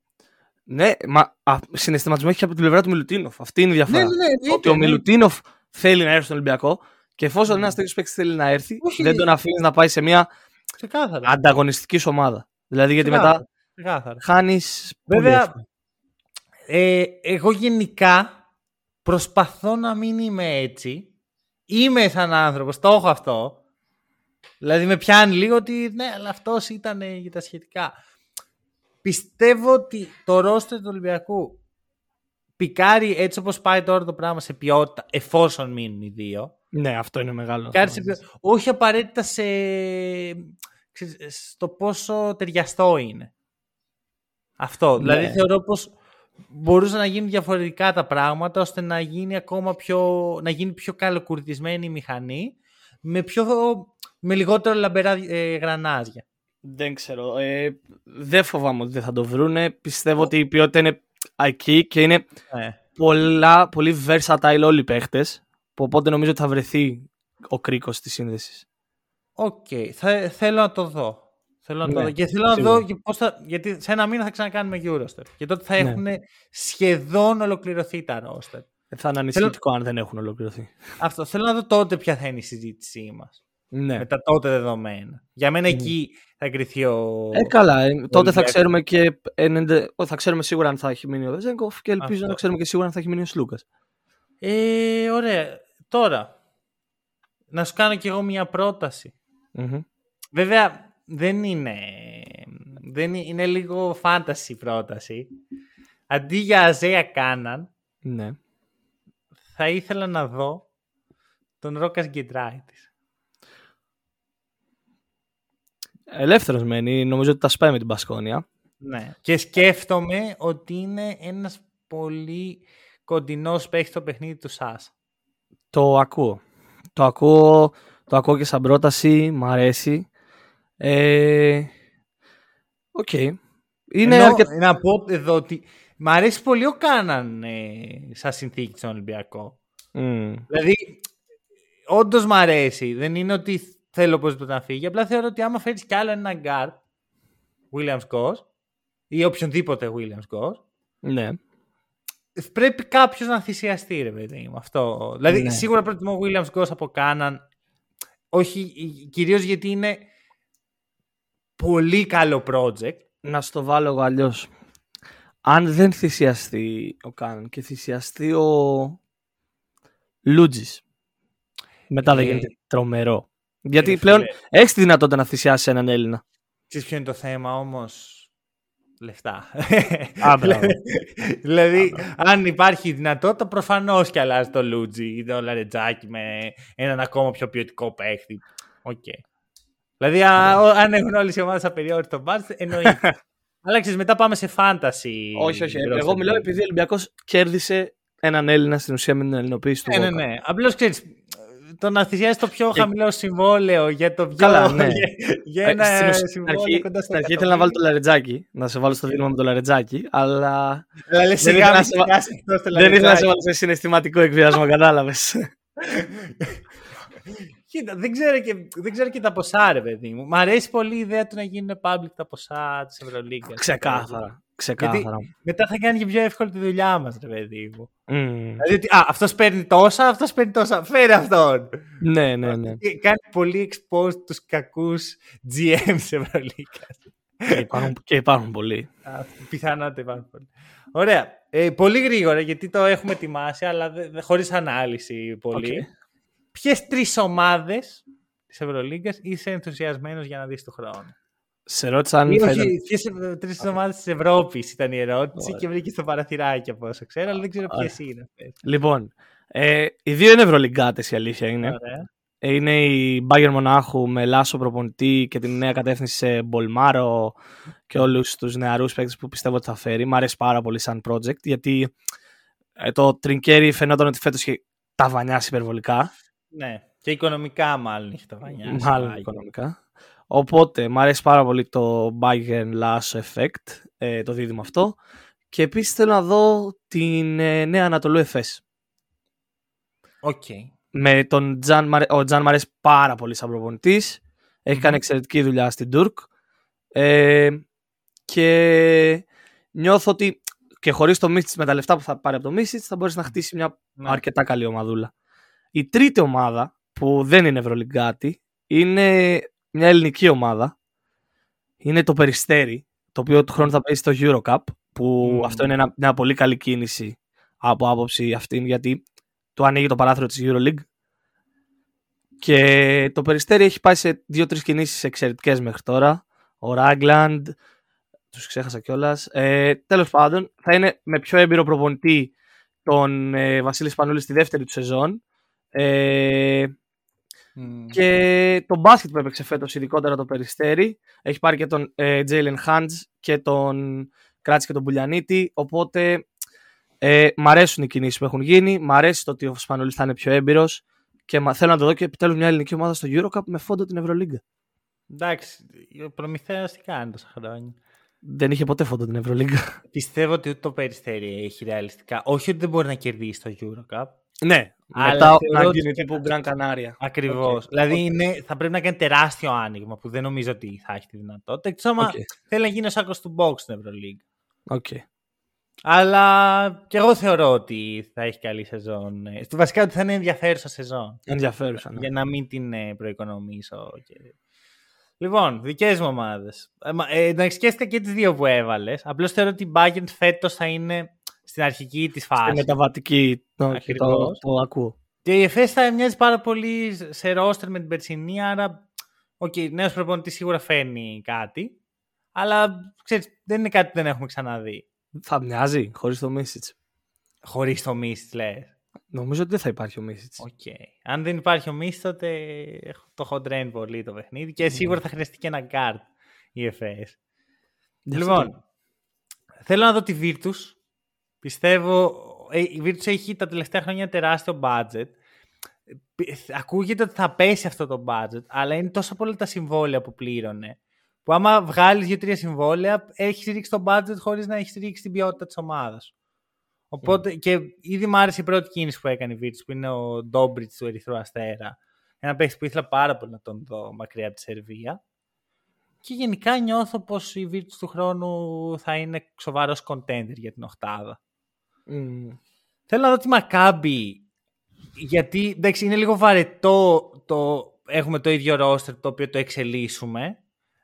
Ναι, μα α, συναισθηματισμό έχει από την πλευρά του Μιλουτίνοφ. Αυτή είναι η διαφορά. Ναι, ναι, ναι, εννοείται, ότι ο εννοείται. Μιλουτίνοφ θέλει να έρθει στον Ολυμπιακό και εφόσον ένας τέτοιος παίκτης θέλει να έρθει, Όχι. δεν τον αφήνεις να πάει σε μια Ξεκάθαρα. ανταγωνιστικής ομάδα. Δηλαδή γιατί Ξεκάθαρα. μετά Ξεκάθαρα. χάνεις. Βέβαια, ε, εγώ γενικά προσπαθώ να μην είμαι έτσι. Είμαι σαν άνθρωπος, το έχω αυτό. Δηλαδή με πιάνει λίγο ότι ναι, αλλά αυτός ήταν ε, για τα σχετικά. Πιστεύω ότι το ρόστερ του Ολυμπιακού πικάρει έτσι όπως πάει τώρα το πράγμα σε ποιότητα εφόσον μείνουν οι δύο. Ναι, αυτό είναι μεγάλο. Πικάρει σε ποιότητα, όχι απαραίτητα σε, ξέρεις, στο πόσο ταιριαστό είναι. Αυτό. Ναι. Δηλαδή θεωρώ πως μπορούσαν να γίνουν διαφορετικά τα πράγματα ώστε να γίνει ακόμα πιο, να γίνει πιο καλοκουρδισμένη η μηχανή με, πιο, με λιγότερο λαμπερά ε, γρανάζια. Δεν ξέρω. Ε, δεν φοβάμαι ότι δεν θα το βρούνε. Πιστεύω ότι η ποιότητα είναι εκεί και είναι Ναι. πολλά, πολύ versatile όλοι οι παίχτες. Οπότε νομίζω ότι θα βρεθεί ο κρίκος της σύνδεσης. Οκ. Θα, θέλω να το δω. Θέλω να το Ναι, δω. Και θέλω να σίγουρα. δω και πώς θα, γιατί σε ένα μήνα θα ξανακάνουμε Eurostep. Και τότε θα Ναι. έχουν σχεδόν ολοκληρωθεί τα roster. Θα είναι ανησυχητικό αν δεν έχουν ολοκληρωθεί. Αυτό. Θέλω να δω τότε ποια θα είναι η συζήτησή μας. Ναι. Με τα τότε δεδομένα. Για μένα εκεί θα κρυθεί ο. Ε, καλά. ε, τότε θα Ολυμπιακός. ξέρουμε και 90, ό, θα ξέρουμε σίγουρα αν θα έχει μείνει ο Βεζέγκοφ και ελπίζω Αυτό. να ξέρουμε και σίγουρα αν θα έχει μείνει ο Σλούκας. Ε, ωραία. Τώρα, να σου κάνω κι εγώ μια πρόταση. Βέβαια, δεν είναι. Δεν είναι, είναι λίγο φάνταση πρόταση. Αντί για Αζέα Κάναν, Ναι. θα ήθελα να δω τον Ρόκας Γκεντράιτης. Ελεύθερος μένει, νομίζω ότι τα σπάει με την Μπασκόνια. Ναι. Και σκέφτομαι ότι είναι ένας πολύ κοντινός παίχτης στο παιχνίδι του Σάσα. Το ακούω. Το ακούω, το ακούω και σαν πρόταση, μ' αρέσει. Ε, Οκ. Είναι Ενώ, αρκετά... Να πω εδώ ότι μ' αρέσει πολύ ο Κάναν ε, σαν συνθήκη στον Ολυμπιακό. Μμ. Δηλαδή, όντως μ' αρέσει. Δεν είναι ότι θέλω οπωσδήποτε να φύγει. Απλά θεωρώ ότι άμα φέρεις κι άλλο ένα guard, Williams Goss, ή οποιονδήποτε Williams Goss, Ναι. πρέπει κάποιος να θυσιαστεί, ρε παιδί μου. Αυτό. Δηλαδή, Ναι. σίγουρα προτιμώ Williams Goss από Κάναν. Όχι, κυρίως γιατί είναι πολύ καλό project. Να στο βάλω εγώ αλλιώς. Αν δεν θυσιαστεί ο Κάναν και θυσιαστεί ο Λούντζης. Μετά δεν Ε, γίνεται τρομερό. Γιατί ρε πλέον φίλε. έχεις τη δυνατότητα να θυσιάσει έναν Έλληνα. Ξέρεις ποιο είναι το θέμα όμως; Λεφτά. Α, μπράβο. δηλαδή, αν υπάρχει δυνατότητα, προφανώς και αλλάζει το Λούντζη ή το Λαρετζάκη με έναν ακόμα πιο ποιοτικό παίχτη. Οκ. Δηλαδή, α, ο- αν έχουν όλες οι ομάδες απεριόριστο budget, εννοείται. Αλλά ξέρεις, μετά πάμε σε fantasy. όχι, όχι. Εγώ μιλάω επειδή ο Ολυμπιακός κέρδισε έναν Έλληνα στην ουσία με την ελληνοποίηση του. Ναι, ναι, Walker. ναι. Απλώς ξέρεις, το να θυσιάσει το πιο χαμηλό συμβόλαιο για το πιο. Καλά, ναι. για, για Ε, ένα στην ουσία, στην συμβόλαιο αρχή, κοντά στο στην αρχή ήθελα να βάλω το λαρετζάκι, να σε βάλω στο δίλημα με το λαρετζάκι, αλλά Αλλά λες, Δεν σιγά ήθελα μην να σε βα- θυσιάσεις αυτό στο δεν ήθελα να σε λαρετζάκι. βάλω σε συναισθηματικό εκβιασμό, κατάλαβες. Κοίτα, δεν ξέρω, και, δεν ξέρω και τα ποσά, ρε παιδί μου. Μ' αρέσει πολύ η ιδέα του να γίνουν public τα ποσά της Ευρωλίγκας. Ξεκάθαρα. Ξεκάθαρα. Μετά θα κάνει και πιο εύκολη τη δουλειά μας, ρε παιδί μου. Μμ. Δηλαδή, ότι, α, αυτός παίρνει τόσα, αυτός παίρνει τόσα. Φέρε αυτόν. Ναι, ναι, ναι. Και Κάνει πολύ exposed τους κακούς GM της Ευρωλίγκας. και, υπάρχουν, και υπάρχουν πολλοί. Πιθανότητα υπάρχουν πολλοί. Ωραία. Ε, πολύ γρήγορα, γιατί το έχουμε ετοιμάσει, αλλά δε, δε- χωρίς ανάλυση πολύ. Οκ. Ποιες τρεις ομάδες της Ευρωλίγκας είσαι ενθουσιασμένος για να δεις το χρόνο; Σε ρώτησα αν Ή θα όχι, ήταν... ποιες ε, τρεις ομάδες της Ευρώπης ήταν η ερώτηση Ωραία. και βρήκε το παραθυράκι από όσο ξέρω, αλλά δεν ξέρω Ωραία. ποιες είναι αυτές. Λοιπόν, ε, οι δύο είναι ευρωλυγκάτες η αλήθεια είναι. Ωραία. Ε, Είναι η Bayern Μονάχου με Λάσο προπονητή και την νέα κατεύθυνση σε Μπολμάρο και όλους τους νεαρούς παίκτες που πιστεύω ότι θα φέρει. Μ' αρέσει πάρα πολύ σαν project γιατί ε, το Τρινκέρι φαινόταν ότι φέτος είχε ταβανιάσει υπερβολικά. Ναι. Και οικονομικά μάλλον είχε ταβανιά. Μάλλον οικονομικά. Οπότε, μ' αρέσει πάρα πολύ το Bayern Λάσο effect, ε, το δίδυμο αυτό. Και επίσης θέλω να δω την ε, νέα Ανατολού Εφές. Οκ. Με τον Τζαν, Μαρε- ο Τζαν μ' αρέσει πάρα πολύ σαν προπονητής. Έχει κάνει εξαιρετική δουλειά στην Τουρκ. Ε, και νιώθω ότι και χωρίς το Μίσιτς με τα λεφτά που θα πάρει από το Μίσιτς θα μπορέσει να χτίσει μια Ναι. αρκετά καλή ομαδούλα. Η τρίτη ομάδα που δεν είναι Ευρωλυγκάτη είναι μια ελληνική ομάδα. Είναι το Περιστέρι, το οποίο του χρόνου θα παίζει στο Eurocup, που Μμμ. αυτό είναι ένα- μια πολύ καλή κίνηση από άποψη αυτήν, γιατί του ανοίγει το παράθυρο της EuroLeague. Και το Περιστέρι έχει πάει σε δύο-τρεις κινήσεις εξαιρετικές μέχρι τώρα. Ο Ράγκλαντ, τους ξέχασα κιόλας. Ε, τέλος πάντων, θα είναι με πιο έμπειρο προπονητή τον ε, Βασίλης Σπανούλη στη δεύτερη του σεζόν. Ε, Μμ. και το μπάσκετ που έπαιξε φέτος, ειδικότερα το Περιστέρι, έχει πάρει και τον ε, Jalen Hans και τον κράτησε και τον Πουλιανίτη. Οπότε ε, μ' αρέσουν οι κινήσεις που έχουν γίνει. Μ' αρέσει το ότι ο Σπανούλης θα είναι πιο έμπειρος και μα- θέλω να το δω και επιτέλους μια ελληνική ομάδα στο Eurocup με φόντο την Ευρωλίγκα. Εντάξει, ο Προμηθέας τι κάνει τόσα χρόνια. Δεν είχε ποτέ φόντο την Ευρωλίγκα. Πιστεύω ότι ούτε το Περιστέρι έχει ρεαλιστικά. Όχι ότι δεν μπορεί να κερδίσει το Eurocup. Ναι, Αλλά μετά θεωρώ να ότι- γίνει τύπου Γκραν Κανάρια. Ακριβώς. Οκ. Δηλαδή είναι, θα πρέπει να κάνει τεράστιο άνοιγμα που δεν νομίζω ότι θα έχει τη δυνατότητα. Εκτός άμα Οκ. θέλει να γίνει ο σάκος του μποξ στην Ευρωλίγκα. Οκ. Αλλά και εγώ θεωρώ ότι θα έχει καλή σεζόν. Ε, στο βασικά ότι θα είναι ενδιαφέρουσα σεζόν. Ενδιαφέρουσα. ναι. Για να μην την ε, προοικονομήσω. Και... Λοιπόν, δικές μου ομάδες. Ε, να σκέφτηκα και τις δύο που έβαλες. Απλώς θεωρώ ότι η Bayern φέτος θα είναι στην αρχική της Στη φάση. μεταβατική. το- το, Ακριβώς. το ακούω. Και η Εφές θα μοιάζει πάρα πολύ σε ρόστερ με την περσινή, άρα OK, okay, νέος προπονητής σίγουρα φέρνει κάτι, αλλά ξέρεις, δεν είναι κάτι που δεν έχουμε ξαναδεί. Θα μοιάζει χωρίς το Μίσιτς. Χωρίς το Μίσιτς λες. Νομίζω ότι δεν θα υπάρχει ο Μίσιτς. Okay. Αν δεν υπάρχει ο Μίσιτς τότε το hot drain πολύ το παιχνίδι και σίγουρα θα χρειαστεί και ένα guard η FS. Λοιπόν, θέλω να δω τη Virtus. Πιστεύω, ε, η Virtus έχει τα τελευταία χρόνια τεράστιο budget. Ακούγεται ότι θα πέσει αυτό το budget, αλλά είναι τόσο πολλά τα συμβόλαια που πλήρωνε. Που άμα βγάλεις δύο-τρία συμβόλαια, έχεις ρίξει το budget χωρίς να έχεις ρίξει την ποιότητα της ομάδας. Οπότε και ήδη μου άρεσε η πρώτη κίνηση που έκανε η Virtus, που είναι ο Ντόμπριτς του Ερυθρού Αστέρα. Ένα παίχτη που ήθελα πάρα πολύ να τον δω μακριά από τη Σερβία. Και γενικά νιώθω πως η Virtus του χρόνου θα είναι σοβαρός contender για την Οχτάδα. Mm. Θέλω να δω τη Μακάμπη, γιατί εντάξει, είναι λίγο βαρετό το έχουμε το ίδιο roster το οποίο το εξελίσσουμε,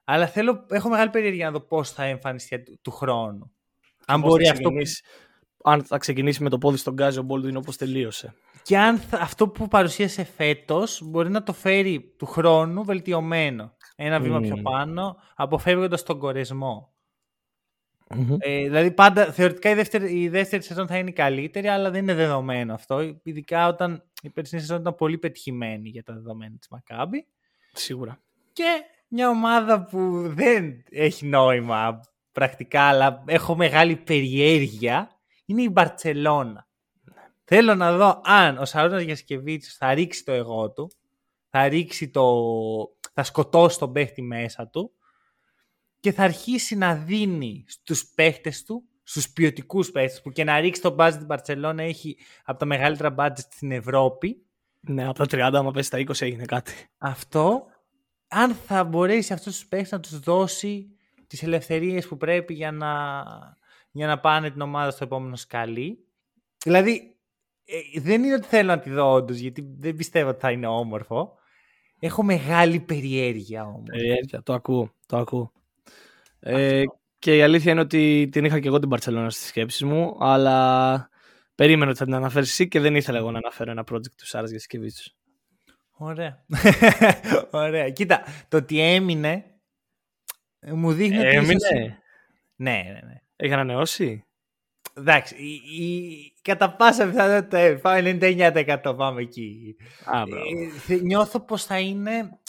αλλά θέλω, έχω μεγάλη περιέργεια να δω πώς θα εμφανιστεί του, του χρόνου. Αν μπορεί αυτό αν θα ξεκινήσει με το πόδι στον Γκάζο Μπόλτιν όπως τελείωσε. Και αν αυτό που παρουσίασε φέτος μπορεί να το φέρει του χρόνου βελτιωμένο. Ένα βήμα πιο πάνω, αποφεύγοντας τον κορεσμο Ε, δηλαδή πάντα θεωρητικά η δεύτερη, η δεύτερη σεζόν θα είναι η καλύτερη, αλλά δεν είναι δεδομένο αυτό. Ειδικά όταν η περσινή σεζόν ήταν πολύ πετυχημένη για τα δεδομένα της Μακάμπη. Σίγουρα. Και μια ομάδα που δεν έχει νόημα πρακτικά, αλλά έχω μεγάλη περιέργεια είναι η Μπαρτσελώνα. Θέλω να δω αν ο Σαρώνας Γιασκεβίτσιος θα ρίξει το εγώ του, θα ρίξει το... θα σκοτώσει τον παίχτη μέσα του και θα αρχίσει να δίνει στους παίχτες του, στους ποιοτικούς παίχτες που και να ρίξει το μπάτζ την Μπαρτσελώνα έχει από τα μεγαλύτερα μπάτζ στην Ευρώπη. Ναι, από τα 30 άμα πέσει στα 20 έγινε κάτι. Αυτό, αν θα μπορέσει αυτούς τους παίχτες να τους δώσει τις ελευθερίες που πρέπει για να για να πάνε την ομάδα στο επόμενο σκαλί. Δηλαδή, ε, δεν είναι ότι θέλω να τη δω όντως, γιατί δεν πιστεύω ότι θα είναι όμορφο. Έχω μεγάλη περιέργεια όμως. Περιέργεια, το ακούω. Το ακούω. Ε, και η αλήθεια είναι ότι την είχα και εγώ την Παρσελόνα στις σκέψεις μου, αλλά περίμενα ότι θα την αναφέρεις εσύ και δεν ήθελα εγώ να αναφέρω ένα project του Σάρας για σκευή Ωραία. Ωραία. Κοίτα, το ότι έμεινε μου δείχνει ότι... Έμεινε; Ναι, ναι, ναι. Έχει ανανεώσει; Εντάξει, η, η, κατά πάσα πιθανότητα ε, πάμε 99% πάμε εκεί. Α, ε, νιώθω πως θα είναι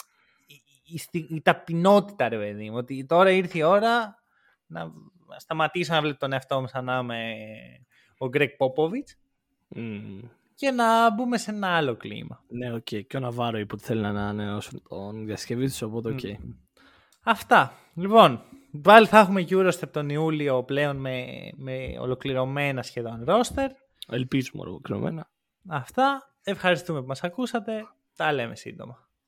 η, η, η ταπεινότητα, ρε παιδί μου. Ότι τώρα ήρθε η ώρα να σταματήσω να βλέπω τον εαυτό μου σαν να είμαι ο Γκρεγκ Πόποβιτς και να μπούμε σε ένα άλλο κλίμα. Ναι, OK. Okay. Και ο Ναβάρο είπε ότι θέλει να ανανεώσουν τον διασκευή τους, οπότε OK. Okay. Αυτά. Λοιπόν, Πάλι θα έχουμε Eurostep τον Ιούλιο πλέον με, με ολοκληρωμένα σχεδόν ρόστερ. Ελπίζουμε ολοκληρωμένα. Αυτά. Ευχαριστούμε που μας ακούσατε. Τα λέμε σύντομα.